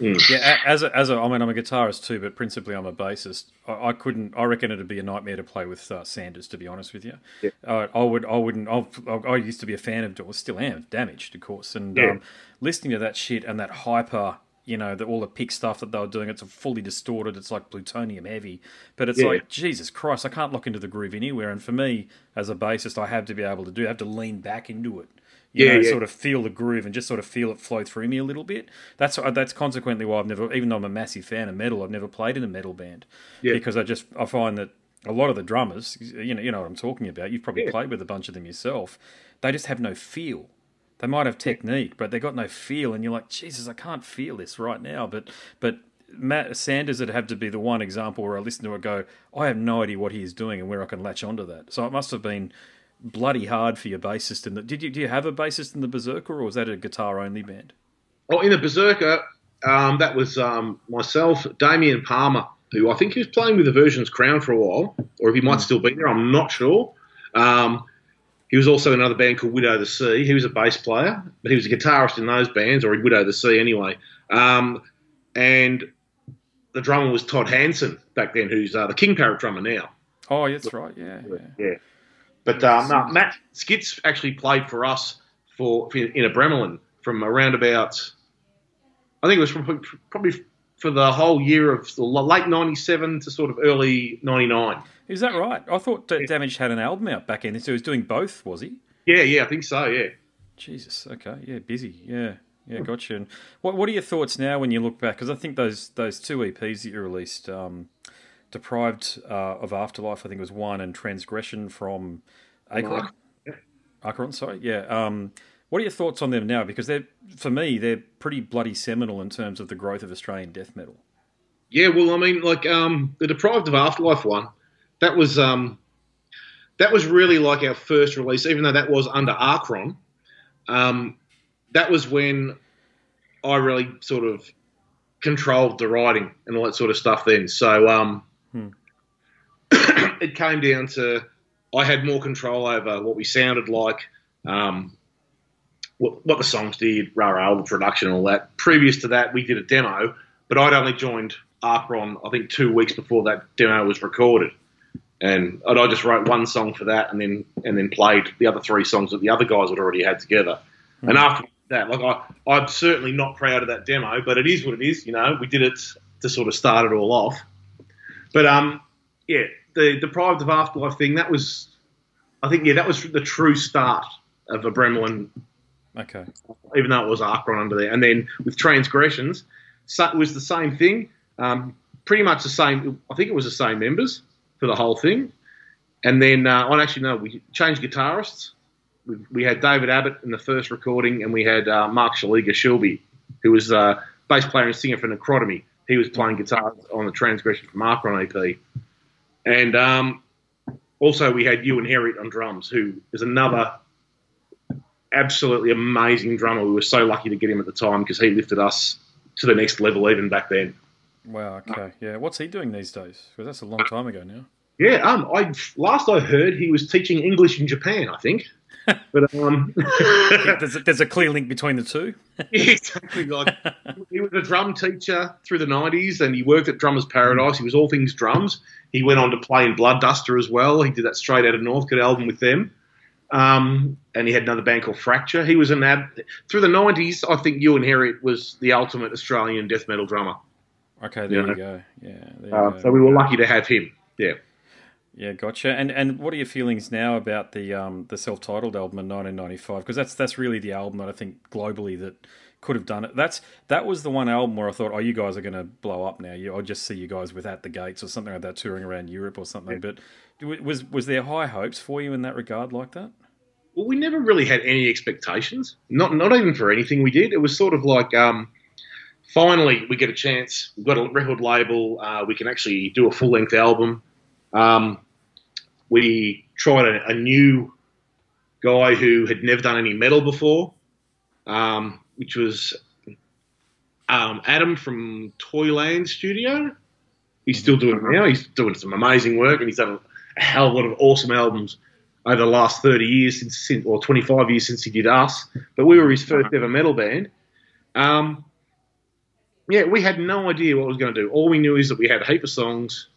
Yeah, a- as a, as a, I mean, I'm a guitarist too, but principally I'm a bassist. I, I couldn't. I reckon it'd be a nightmare to play with uh, Sanders, to be honest with you. Yeah. Uh, I would. I wouldn't. I, I used to be a fan of, or still am, Damaged, of course. And Yeah. um, listening to that shit and that hyper, you know, the, all the pick stuff that they were doing, it's fully distorted. It's like plutonium heavy, but it's Yeah. like Jesus Christ, I can't lock into the groove anywhere. And for me, as a bassist, I have to be able to do. I have to lean back into it. You Yeah, know, yeah. sort of feel the groove and just sort of feel it flow through me a little bit. That's uh, that's consequently why I've never, even though I'm a massive fan of metal, I've never played in a metal band Yeah. because I just I find that a lot of the drummers, you know, you know what I'm talking about. You've probably played with a bunch of them yourself. They just have no feel. They might have technique, but they got no feel, and you're like, Jesus, I can't feel this right now. But but Matt Sanders would have to be the one example where I listen to it, go, I have no idea what he is doing and where I can latch onto that. So it must have been bloody hard for your bassist. In the, did you do you have a bassist in the Berserker, or was that a guitar only band? Oh, in the Berserker, um, that was um, myself, Damien Palmer, who I think he was playing with the Version's Crown for a while, or if he might still be there, I'm not sure. Um, he was also in another band called Widow the Sea. He was a bass player, but he was a guitarist in those bands, or in Widow the Sea anyway. Um, and the drummer was Todd Hansen back then, who's uh, the King Parrot drummer now. Oh, that's right. Yeah, yeah. Yeah. But um, Matt Skitz actually played for us for, in Abramelin from around about, I think it was from probably for the whole year of the late '97 to sort of early '99. Is that right? I thought that Damage had an album out back in, so he was doing both, was he? Yeah, yeah, I think so. Yeah. Jesus. Okay. Yeah. Busy. Yeah. Yeah. Gotcha. And what What are your thoughts now when you look back? Because I think those those two EPs that you released, um, deprived uh, of afterlife, I think it was one, and transgression from Acheron. Acheron. Sorry. Yeah. Um, what are your thoughts on them now? Because they're for me, they're pretty bloody seminal in terms of the growth of Australian death metal. Yeah, well, I mean, like um, the Deprived of Afterlife one, that was um, that was really like our first release, even though that was under Acheron. Um, that was when I really sort of controlled the writing and all that sort of stuff then. So um, Hmm. it came down to I had more control over what we sounded like, um, what, what the songs did, rah rah, the production and all that. Previous to that, we did a demo, but I'd only joined Acheron, I think, two weeks before that demo was recorded. And and I just wrote one song for that, and then and then played the other three songs that the other guys had already had together. And after that, like I, I'm certainly not proud of that demo, but it is what it is. You know, we did it to sort of start it all off. But um, yeah, the deprived of afterlife thing that was, I think, yeah, that was the true start of Abramelin, Okay. even though it was Acheron under there. And then with transgressions, so it was the same thing. Um, pretty much the same. I think it was the same members for the whole thing. And then, uh, I actually no, we changed guitarists. We, we had David Abbott in the first recording, and we had uh, Mark Shaliga Shilby, who was uh, bass player and singer for Necrotomy. He was playing guitar on the Transgression from Acheron EP. And um, also, we had Ewan Herriot on drums, who is another absolutely amazing drummer. We were so lucky to get him at the time because he lifted us to the next level even back then. Wow. Okay. Yeah. What's he doing these days? Because that's a long time ago now. Yeah, um, I last I heard he was teaching English in Japan, I think. But um, there's, a, there's a clear link between the two. exactly. Like he was a drum teacher through the '90s, and he worked at Drummers Paradise. He was all things drums. He went on to play in Blood Duster as well. He did that straight out of Northcote album with them. Um, and he had another band called Fracture. He was an ab through the '90s. I think Ewan Herriot was the ultimate Australian death metal drummer. Okay. There Yeah. you go. Yeah. There you Uh, go. so we were lucky to have him. Yeah. Yeah, gotcha. And and what are your feelings now about the um the self titled album in 1995? Because that's that's really the album that I think globally that could have done it. That's that was the one album where I thought, oh, you guys are going to blow up now. You, I'll just see you guys with At the Gates or something like that touring around Europe or something. But was was there high hopes for you in that regard like that? Well, we never really had any expectations. Not not even for anything we did. It was sort of like, um, finally we get a chance. We've got a record label. Uh, we can actually do a full length album. Um, we tried a, a new guy who had never done any metal before, um, which was um, Adam from Toyland Studio. He's still doing it now. He's doing some amazing work, and he's done a hell of a lot of awesome albums over the last 30 years since, since or 25 years since he did us. But we were his first ever metal band. Um, yeah, we had no idea what we was going to do. All we knew is that we had a heap of songs,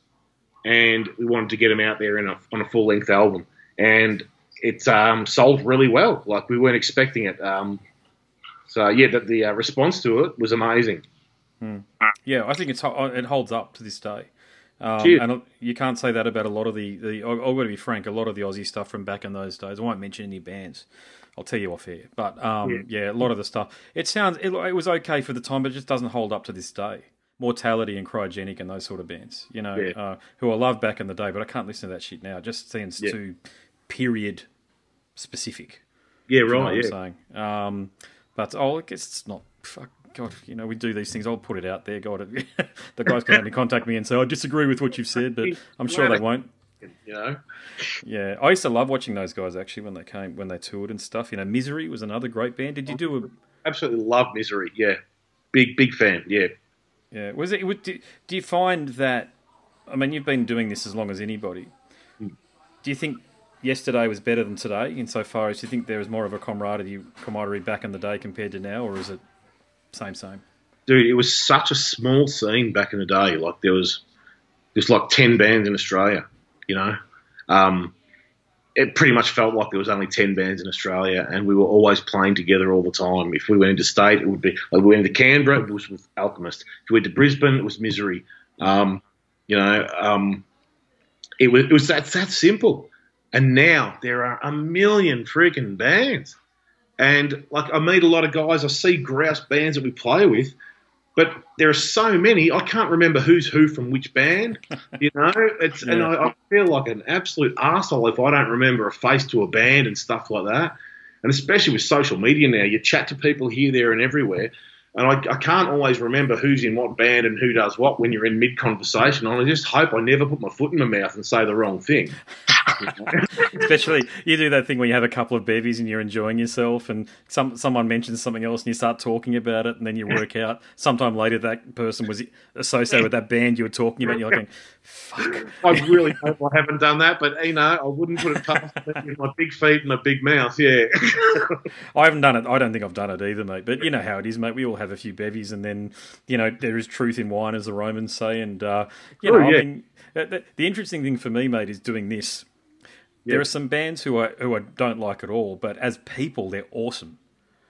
and we wanted to get them out there in a, on a full length album. And it um, sold really well. Like we weren't expecting it. Um, so yeah, the, the uh, response to it was amazing. Yeah, I think it's it holds up to this day. Um, and you can't say that about a lot of the, the I've got to be frank, a lot of the Aussie stuff from back in those days. I won't mention any bands. I'll tell you off here. But um, yeah. a lot of the stuff. It sounds it, it was okay for the time, but it just doesn't hold up to this day. Mortality and Cryogenic and those sort of bands, you know, Yeah. uh, who I loved back in the day, but I can't listen to that shit now. It just seems Yeah. too period specific. Yeah, You know right. what Yeah. I'm saying. Um, but oh, I guess it's not. Fuck, God, you know, we do these things. I'll put it out there. God, the guys can only contact me and say I disagree with what you've said, but I'm sure they won't. You know. Yeah, I used to love watching those guys actually when they came when they toured and stuff. You know, Misery was another great band. Did you do a? Absolutely love Misery. Yeah. Big, big fan. Yeah. Yeah, was it? Do, do you find that? I mean, you've been doing this as long as anybody. Do you think yesterday was better than today, insofar as you think there was more of a camaraderie, camaraderie back in the day compared to now, or is it same same? dude, it was such a small scene back in the day. Like there was, there's like ten bands in Australia. You know, um, it pretty much felt like there was only ten bands in Australia, and we were always playing together all the time. If we went into state, it would be like we went into Canberra, it was with Alchemist. If we went to Brisbane, it was Misery. Um, you know, um, it was it was that that simple. And now there are a million freaking bands. And like I meet a lot of guys, I see grouse bands that we play with, but there are so many, I can't remember who's who from which band. You know, it's and I, I feel like an absolute arsehole if I don't remember a face to a band and stuff like that. And especially with social media now, you chat to people here, there, and everywhere. And I, I can't always remember who's in what band and who does what when you're in mid conversation. And I just hope I never put my foot in my mouth and say the wrong thing. Especially, you do that thing where you have a couple of bevies and you're enjoying yourself, and some someone mentions something else and you start talking about it, and then you work out sometime later that person was associated with that band you were talking about. And you're like, "Fuck." I really hope I haven't done that, but you know, I wouldn't put it past my big feet and a big mouth. Yeah. I haven't done it. I don't think I've done it either, mate. But you know how it is, mate. We all have a few bevies, and then you know there is truth in wine, as the Romans say, and uh, you know, Oh, yeah. I mean, the, the interesting thing for me, mate, is doing this. There are some bands who I who I don't like at all, but as people, they're awesome.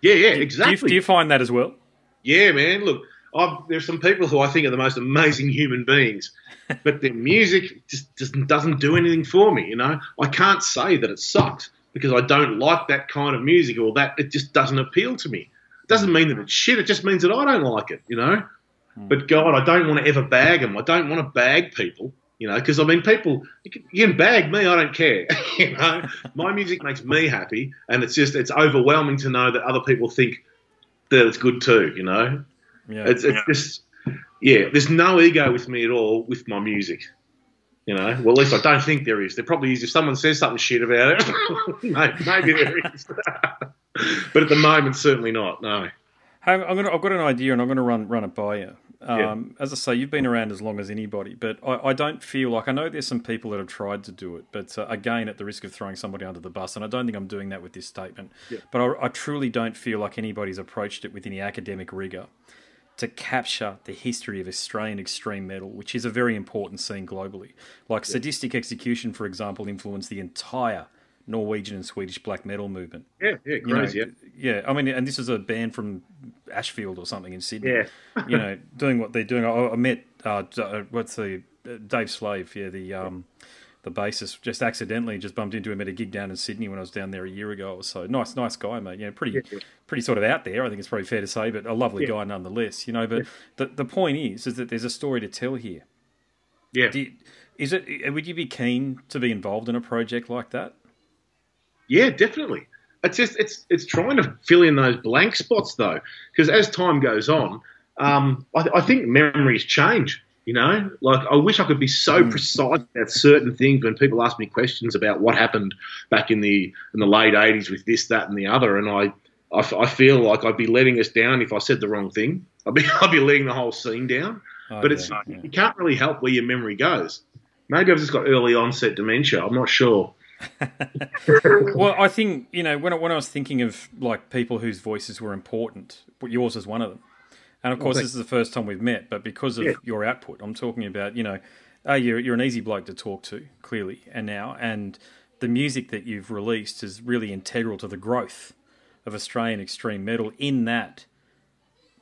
yeah, yeah, Do you, exactly. do you find that as well? Yeah, man. Look, I've, there's some people who I think are the most amazing human beings, but their music just, just doesn't do anything for me. You know, I can't say that it sucks because I don't like that kind of music or that it just doesn't appeal to me. It doesn't mean that it's shit. It just means that I don't like it. You know. Hmm. But God, I don't want to ever bag them. I don't want to bag people. You know, because I mean, people you can, you can bag me. I don't care. you know, my music makes me happy, and it's just it's overwhelming to know that other people think that it's good too. You know, Yeah. it's, it's just, yeah, there's no ego with me at all with my music. You know, well, at least I don't think there is. There probably is. If someone says something shit about it, maybe, maybe there is. but at the moment, certainly not. No. Hey, I'm gonna, I've got an idea, and I'm going to run run it by you. Um, As I say, you've been around as long as anybody, but I, I don't feel like I know there's some people that have tried to do it, but uh, again, at the risk of throwing somebody under the bus, and I don't think I'm doing that with this statement. Yeah. But I, I truly don't feel like anybody's approached it with any academic rigor to capture the history of Australian extreme metal, which is a very important scene globally. Like Sadistik Exekution, for example, influenced the entire Norwegian and Swedish black metal movement. Yeah, yeah, You know, yeah. yeah. I mean, and this is a band from Ashfield or something in Sydney. Yeah. you know, doing what they're doing. I, I met uh, uh, what's the uh, Dave Slave, yeah, the um, the bassist. Just accidentally, just bumped into him at a gig down in Sydney when I was down there a year ago or so. Nice, nice guy, mate. Yeah, pretty, Yeah. pretty sort of out there. I think it's probably fair to say, but a lovely Yeah. guy nonetheless. You know, but the the point is, is that there's a story to tell here. Yeah. You, is it? Would you be keen to be involved in a project like that? Yeah, definitely. It's just it's it's trying to fill in those blank spots though, because as time goes on, um, I, I think memories change. You know, like I wish I could be so precise about certain things when people ask me questions about what happened back in the in the late '80s with this, that, and the other, and I I, feel like I'd be letting us down if I said the wrong thing. I'd be, I'd be letting the whole scene down. Oh, but it's yeah, yeah. you can't really help where your memory goes. Maybe I've just got early onset dementia. I'm not sure. well, I think you know when I, when I was thinking of like people whose voices were important, but yours is one of them. And of course, thanks. this is the first time we've met, but because of Yeah. your output, I'm talking about you know, uh, you're you're an easy bloke to talk to, clearly, and now, and the music that you've released is really integral to the growth of Australian extreme metal. In that,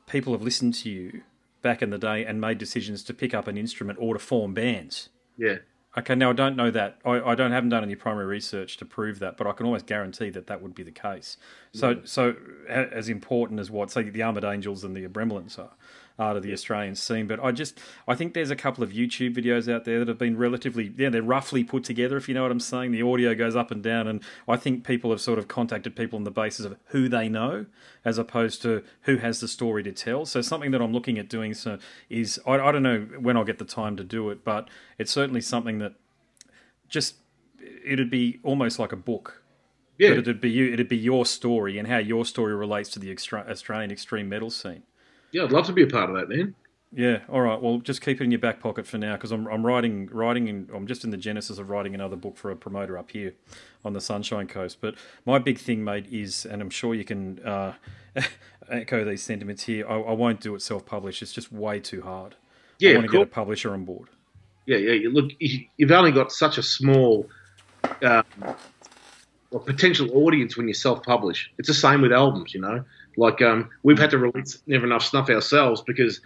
people have listened to you back in the day and made decisions to pick up an instrument or to form bands. Yeah. Okay, now I don't know that. I, I don't haven't done any primary research to prove that, but I can almost guarantee that that would be the case. So, so as important as what say the Armoured Angels and the Abramelins are, are to the Australian scene, but I just I think there's a couple of YouTube videos out there that have been relatively yeah they're roughly put together if you know what I'm saying. The audio goes up and down, and I think people have sort of contacted people on the basis of who they know as opposed to who has the story to tell. So something that I'm looking at doing so is I, I don't know when I'll get the time to do it, but it's certainly something that just it'd be almost like a book. Yeah. But it'd be you. It'd be your story and how your story relates to the extra, Australian extreme metal scene. Yeah, I'd love to be a part of that, man. Yeah. All right. Well, just keep it in your back pocket for now because I'm I'm writing writing in, I'm just in the genesis of writing another book for a promoter up here on the Sunshine Coast. But my big thing, mate, is, and I'm sure you can uh, echo these sentiments here. I, I won't do it self published. It's just way too hard. I Yeah, want of to get a publisher on board. Yeah, yeah. you- Look, you- you've only got such a small um, potential audience when you self-publish. It's the same with albums, you know. Like um, we've had to release Never Enough Snuff ourselves because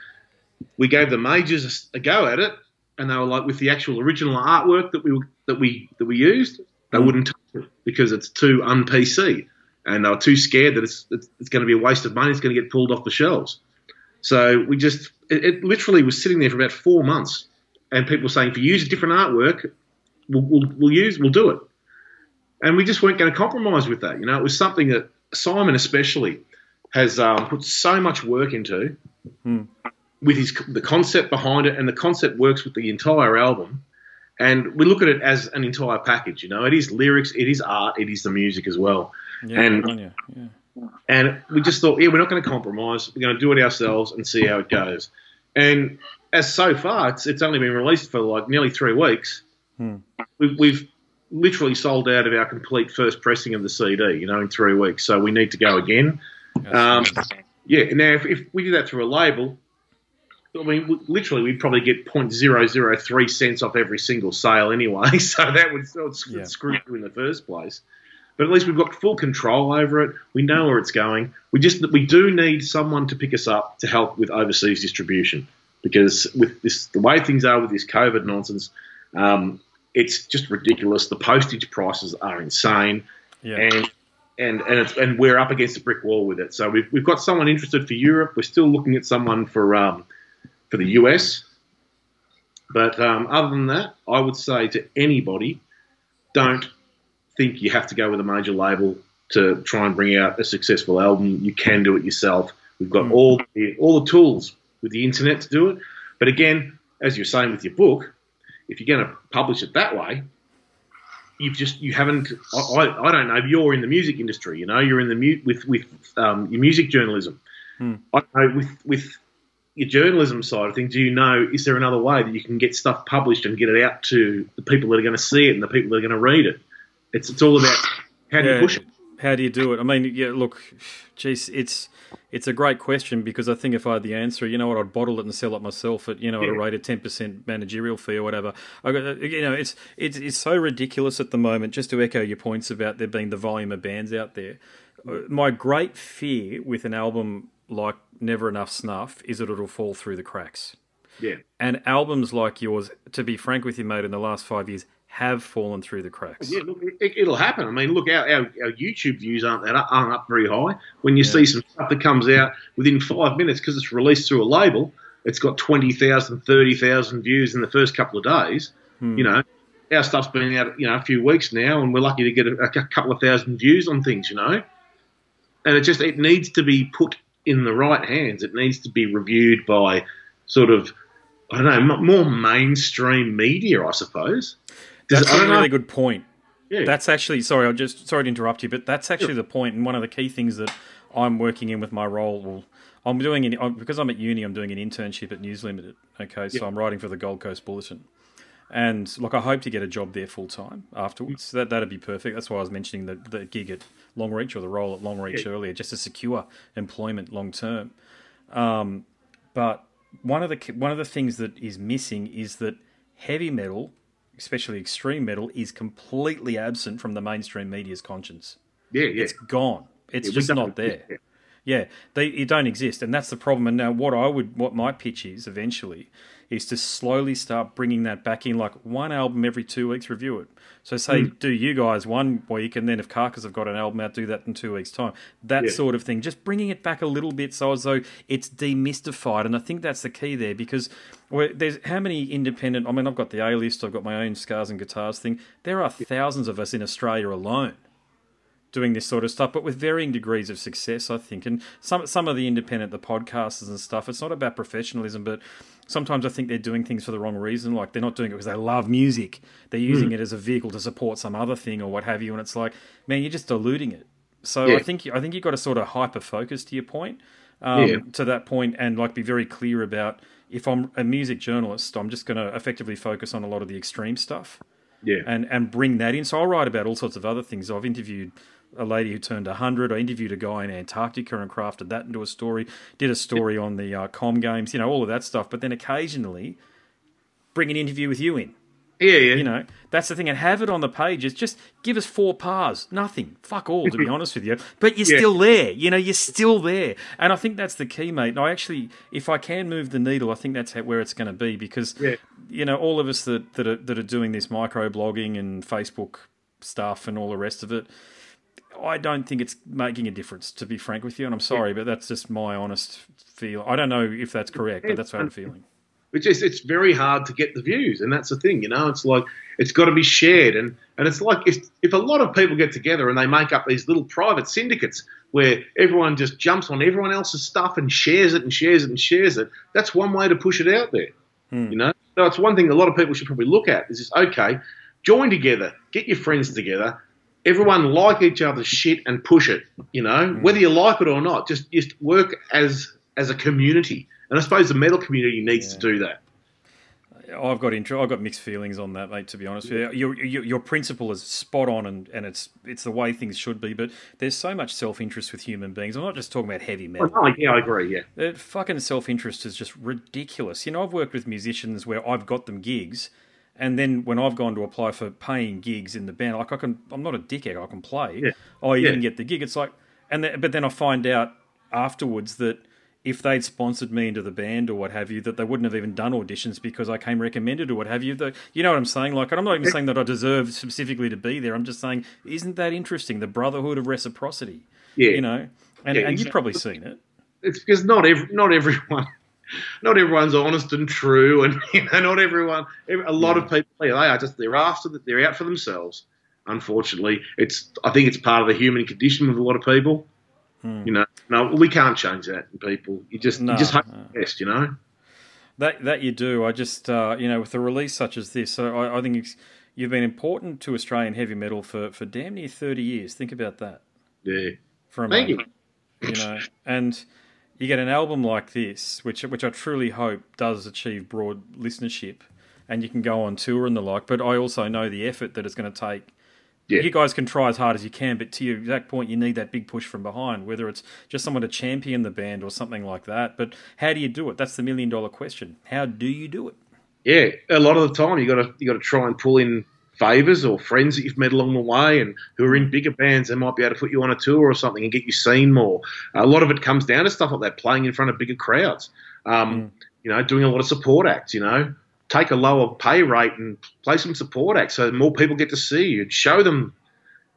we gave the majors a, go at it, and they were like, with the actual original artwork that we that we that we used, they Mm. wouldn't touch it because it's too un PC, and they were too scared that it's it's, it's going to be a waste of money. It's going to get pulled off the shelves. So we just it, it literally was sitting there for about four months, and people were saying, if you use a different artwork, we'll, we'll, we'll use we'll do it. And we just weren't going to compromise with that. You know, it was something that Simon especially has um, put so much work into Hmm. with his the concept behind it, and the concept works with the entire album. and we look at it as an entire package. You know, it is lyrics, it is art, it is the music as well. Yeah, And- good on you. yeah. And we just thought, yeah, we're not going to compromise. We're going to do it ourselves and see how it goes. And as so far, it's, it's only been released for like nearly three weeks. Hmm. We've, we've literally sold out of our complete first pressing of the CD, you know, in three weeks. So we need to go again. Um, yeah, now if, if we did that through a label, I mean, we- literally, we'd probably get 0.003 cents off every single sale anyway. So that would, that would Yeah. screw you in the first place. But at least we've got full control over it. We know where it's going. We just we do need someone to pick us up to help with overseas distribution because with this the way things are with this COVID nonsense, um, it's just ridiculous. The postage prices are insane yeah. and and and, it's, and we're up against a brick wall with it. So we've, we've got someone interested for Europe. We're still looking at someone for um, for the US. But um, other than that, I would say to anybody, don't think you have to go with a major label to try and bring out a successful album. You can do it yourself. We've got Mm. all the, all the tools with the internet to do it. But again, as you're saying with your book, if you're going to publish it that way, you've just you haven't. I, I, don't know. You're in the music industry, you know. You're in the mu- with with um, your music journalism. Hmm. I don't know with with your journalism side of things. Do you know is there another way that you can get stuff published and get it out to the people that are going to see it and the people that are going to read it? It's it's all about how do Yeah. you push it. How do you do it? I mean, yeah, look, geez, it's it's a great question because I think if I had the answer, you know what, I'd bottle it and sell it myself at you know at a rate of ten percent managerial fee or whatever. I got, you know, it's it's it's so ridiculous at the moment. Just to echo your points about there being the volume of bands out there, Uh, my great fear with an album like Never Enough Snuff is that it'll fall through the cracks. Yeah, And albums like yours, to be frank with you, mate, in the last five years have fallen through the cracks. yeah. Look, it, it'll happen. I mean, look, our, our, our YouTube views aren't that aren't up very high. When you Yeah. see some stuff that comes out within five minutes because it's released through a label, it's got 20,000, 30,000 views in the first couple of days. Hmm. You know, our stuff's been out, you know, a few weeks now, and we're lucky to get a, a couple of thousand views on things. You know, and it just it needs to be put in the right hands. It needs to be reviewed by sort of I don't know more mainstream media, I suppose. That's a really good point. Yeah. That's actually sorry. I just sorry to interrupt you, but that's actually the point, and one of the key things that I'm working in with my role. Well, I'm doing an, I'm- because I'm at uni. I'm doing an internship at News Limited. Okay, so Yeah. I'm writing for the Gold Coast Bulletin, and look, I hope to get a job there full time afterwards. That that'd be perfect. That's why I was mentioning the the gig at Longreach or the role at Longreach Yeah. earlier, just to secure employment long term. Um, but one of the one of the things that is missing is that heavy metal, especially extreme metal, is completely absent from the mainstream media's conscience. yeah, yeah. It's gone. It's Yeah, just not there. Yeah, they it don't exist, and that's the problem. And now, what I would, what my pitch is eventually, is to slowly start bringing that back in, like one album every two weeks, review it. So say, Hmm. do you guys one week, and then if Carcass have got an album out, do that in two weeks' time. That Yeah. sort of thing, just bringing it back a little bit, so as though it's demystified. And I think that's the key there, because there's how many independent. I mean, I've got the A list, I've got my own scars and guitars thing. There are thousands of us in Australia alone doing this sort of stuff, but with varying degrees of success, I think. And some some of the independent, the podcasters and stuff, it's not about professionalism, but sometimes I think they're doing things for the wrong reason. Like they're not doing it because they love music; they're using it as a vehicle to support some other thing or what have you. And it's like, man, you're just diluting it. So Yeah. I think I think you've got to sort of hyper focus to your point, um, Yeah. to that point, and like be very clear about if I'm a music journalist, I'm just going to effectively focus on a lot of the extreme stuff yeah. and and bring that in. So I'll write about all sorts of other things. I've interviewed a lady who turned 100. I interviewed a guy in Antarctica and crafted that into a story. Did a story on the uh, com games, you know, all of that stuff. But then occasionally bring an interview with you in. yeah, yeah. You know, that's the thing. And have it on the pages. Just give us four pars. Nothing. Fuck all, to be honest with you. But you're Yeah. still there. You know, you're still there. And I think that's the key, mate. And I actually, if I can move the needle, I think that's how, where it's going to be because, Yeah. you know, all of us that, that, are, that are doing this micro blogging and Facebook stuff and all the rest of it, I don't think it's making a difference, to be frank with you. And I'm sorry, but that's just my honest feel. I don't know if that's correct, but that's what I'm feeling. It's just it's very hard to get the views, and that's the thing, you know. It's like it's got to be shared, and and it's like if if a lot of people get together and they make up these little private syndicates where everyone just jumps on everyone else's stuff and shares it and shares it and shares it, that's one way to push it out there, Hmm. you know. So it's one thing a lot of people should probably look at is just okay, join together, get your friends together, everyone like each other's shit and push it. You know, mm. whether you like it or not, just just work as as a community. And I suppose the metal community needs yeah. to do that. I've got intro. I've got mixed feelings on that, mate. To be honest with you, your, your, your principle is spot on, and, and it's it's the way things should be. But there's so much self interest with human beings. I'm not just talking about heavy metal. Oh, yeah, I agree. Yeah, that fucking self interest is just ridiculous. You know, I've worked with musicians where I've got them gigs, and then when I've gone to apply for paying gigs in the band, like I can, I'm not a dickhead. I can play. Yeah. Oh, I even yeah. get the gig. It's like, and then, but then I find out afterwards that if they'd sponsored me into the band or what have you, that they wouldn't have even done auditions because I came recommended or what have you. The, you know what I'm saying? Like, I'm not even saying that I deserve specifically to be there. I'm just saying, isn't that interesting? The brotherhood of reciprocity. Yeah. You know, and, yeah, and you've probably seen it. It's because not every, not everyone, not everyone's honest and true, and you know, not everyone. A lot of people, they are just they're after that. They're out for themselves. Unfortunately, it's I think it's part of the human condition with a lot of people. Hmm. You know, no, we can't change that in people. You just no, you just hope no. the best, you know. That that you do. I just uh, you know with a release such as this, I, I think you've been important to Australian heavy metal for, for damn near thirty years. Think about that. Yeah. For a Thank moment, you. you know, and you get an album like this, which which I truly hope does achieve broad listenership, and you can go on tour and the like. But I also know the effort that it's going to take yeah. You guys can try as hard as you can, but to your exact point, you need that big push from behind, whether it's just someone to champion the band or something like that. But how do you do it? That's the million dollar question. How do you do it? Yeah, a lot of the time you got to you got to try and pull in favors or friends that you've met along the way and who are in bigger bands they might be able to put you on a tour or something and get you seen more a lot of it comes down to stuff like that playing in front of bigger crowds um, mm. you know doing a lot of support acts you know take a lower pay rate and play some support acts so more people get to see you. Show them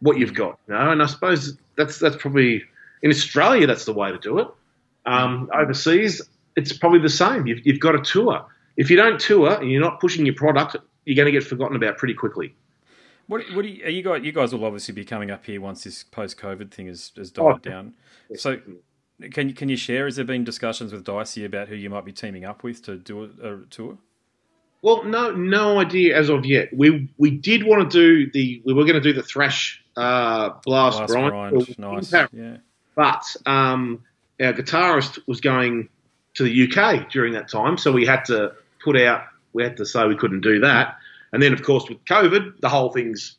what you've got, you know. And I suppose that's that's probably in Australia that's the way to do it. Um, overseas, it's probably the same. You've, you've got a tour. If you don't tour and you're not pushing your product, you're going to get forgotten about pretty quickly. What, what you, you guys? You guys will obviously be coming up here once this post-COVID thing has, has died oh, down. So, can you can you share? Has there been discussions with Dicey about who you might be teaming up with to do a, a tour? Well, no, no idea as of yet. We we did want to do the we were going to do the thrash uh, blast, blast grind, grind. nice, yeah. But um, our guitarist was going to the UK during that time, so we had to put out. We had to say we couldn't do that, and then of course with COVID, the whole thing's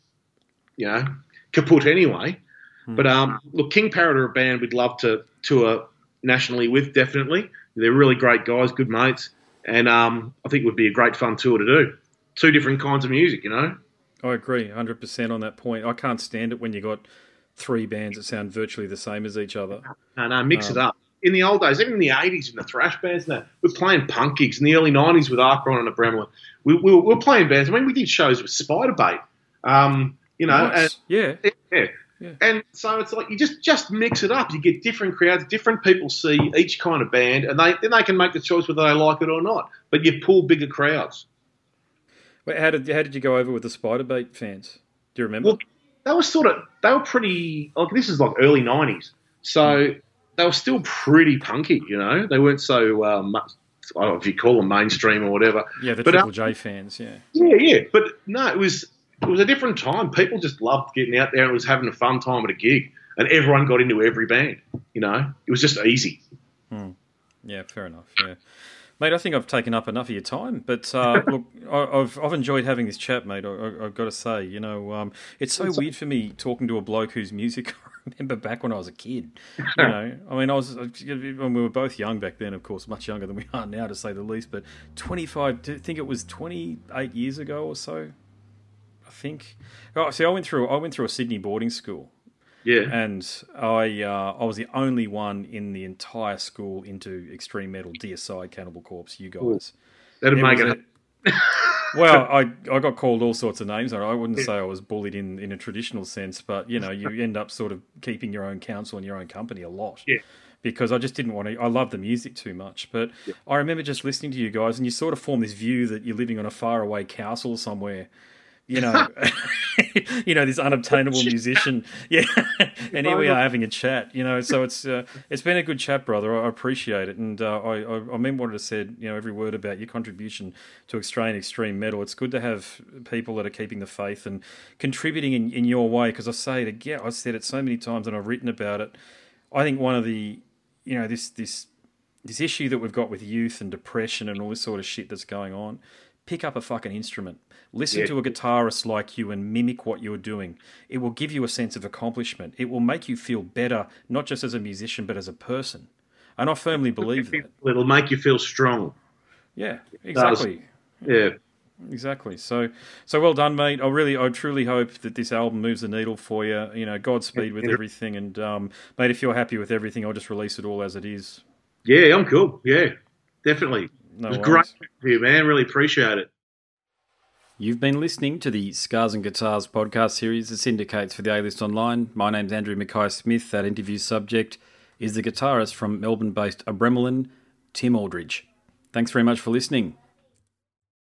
you know kaput anyway. Hmm. But um, look, King Parrot are a band we'd love to tour nationally with. Definitely, they're really great guys, good mates and um, I think it would be a great fun tour to do. Two different kinds of music, you know. I agree, hundred percent on that point. I can't stand it when you got three bands that sound virtually the same as each other. No, no, mix um, it up. In the old days, even in the eighties, in the thrash bands, that we're playing punk gigs. In the early nineties with Acheron and the Abramelin, we, we, were, we, were playing bands. I mean, we did shows with Spiderbait. Um, you know, nice. and, yeah, yeah. Yeah. And so it's like you just just mix it up. You get different crowds, different people see each kind of band, and they then they can make the choice whether they like it or not. But you pull bigger crowds. Wait, how did how did you go over with the Spiderbait fans? Do you remember? Well, they were sort of they were pretty like this is like early nineties, so mm. They were still pretty punky. You know, they weren't so um, much. I don't know if you call them mainstream or whatever. Yeah, the but, Triple um, J fans. Yeah. Yeah, yeah, but no, it was it was a different time. People just loved getting out there and was having a fun time at a gig, and everyone got into every band. You know, it was just easy. Hmm. Yeah, fair enough. Yeah. Mate, I think I've taken up enough of your time, but uh, look, I've I've enjoyed having this chat, mate. I, have got to say, you know, um, it's so weird for me talking to a bloke whose music remember back when I was a kid. You know, I mean, I was when we were both young back then, of course, much younger than we are now, to say the least. But twenty five, I think it was twenty eight years ago or so I think. Oh, see, I went through I went through a Sydney boarding school. Yeah. And I uh, I was the only one in the entire school into extreme metal, Deicide, Cannibal Corpse. You guys. That'd make it. A, well, I I got called all sorts of names. I wouldn't say I was bullied in, in a traditional sense, but you know, you end up sort of keeping your own counsel and your own company a lot. Yeah because I just didn't want to. I love the music too much, but yeah. I remember just listening to you guys, and you sort of form this view that you're living on a faraway castle somewhere, you know, you know, this unobtainable musician. Yeah, and here we are having a chat. You know, so it's uh, it's been a good chat, brother. I appreciate it, and uh, I, I mean what I said. You know, every word about your contribution to Australian extreme metal. It's good to have people that are keeping the faith and contributing in, in your way. Because I say it again, I've said it so many times, and I've written about it. I think one of the, you know, this this this issue that we've got with youth and depression and all this sort of shit that's going on pick up a fucking instrument. Listen yeah. to a guitarist like you and mimic what you're doing. It will give you a sense of accomplishment. It will make you feel better, not just as a musician, but as a person. And I firmly believe that. It'll make you feel strong. Yeah, exactly. Yeah. Exactly. So, so well done, mate. I really, I truly hope that this album moves the needle for you. You know, Godspeed with everything, and um, mate, if you're happy with everything, I'll just release it all as it is. Yeah, I'm cool. Yeah, definitely. No it was worries. great you, man. Really appreciate it. You've been listening to the Scars and Guitars podcast series that syndicates for the A List Online. My name's Andrew Mackay Smith. That interview subject is the guitarist from Melbourne based Abramelin, Tim Aldridge. Thanks very much for listening.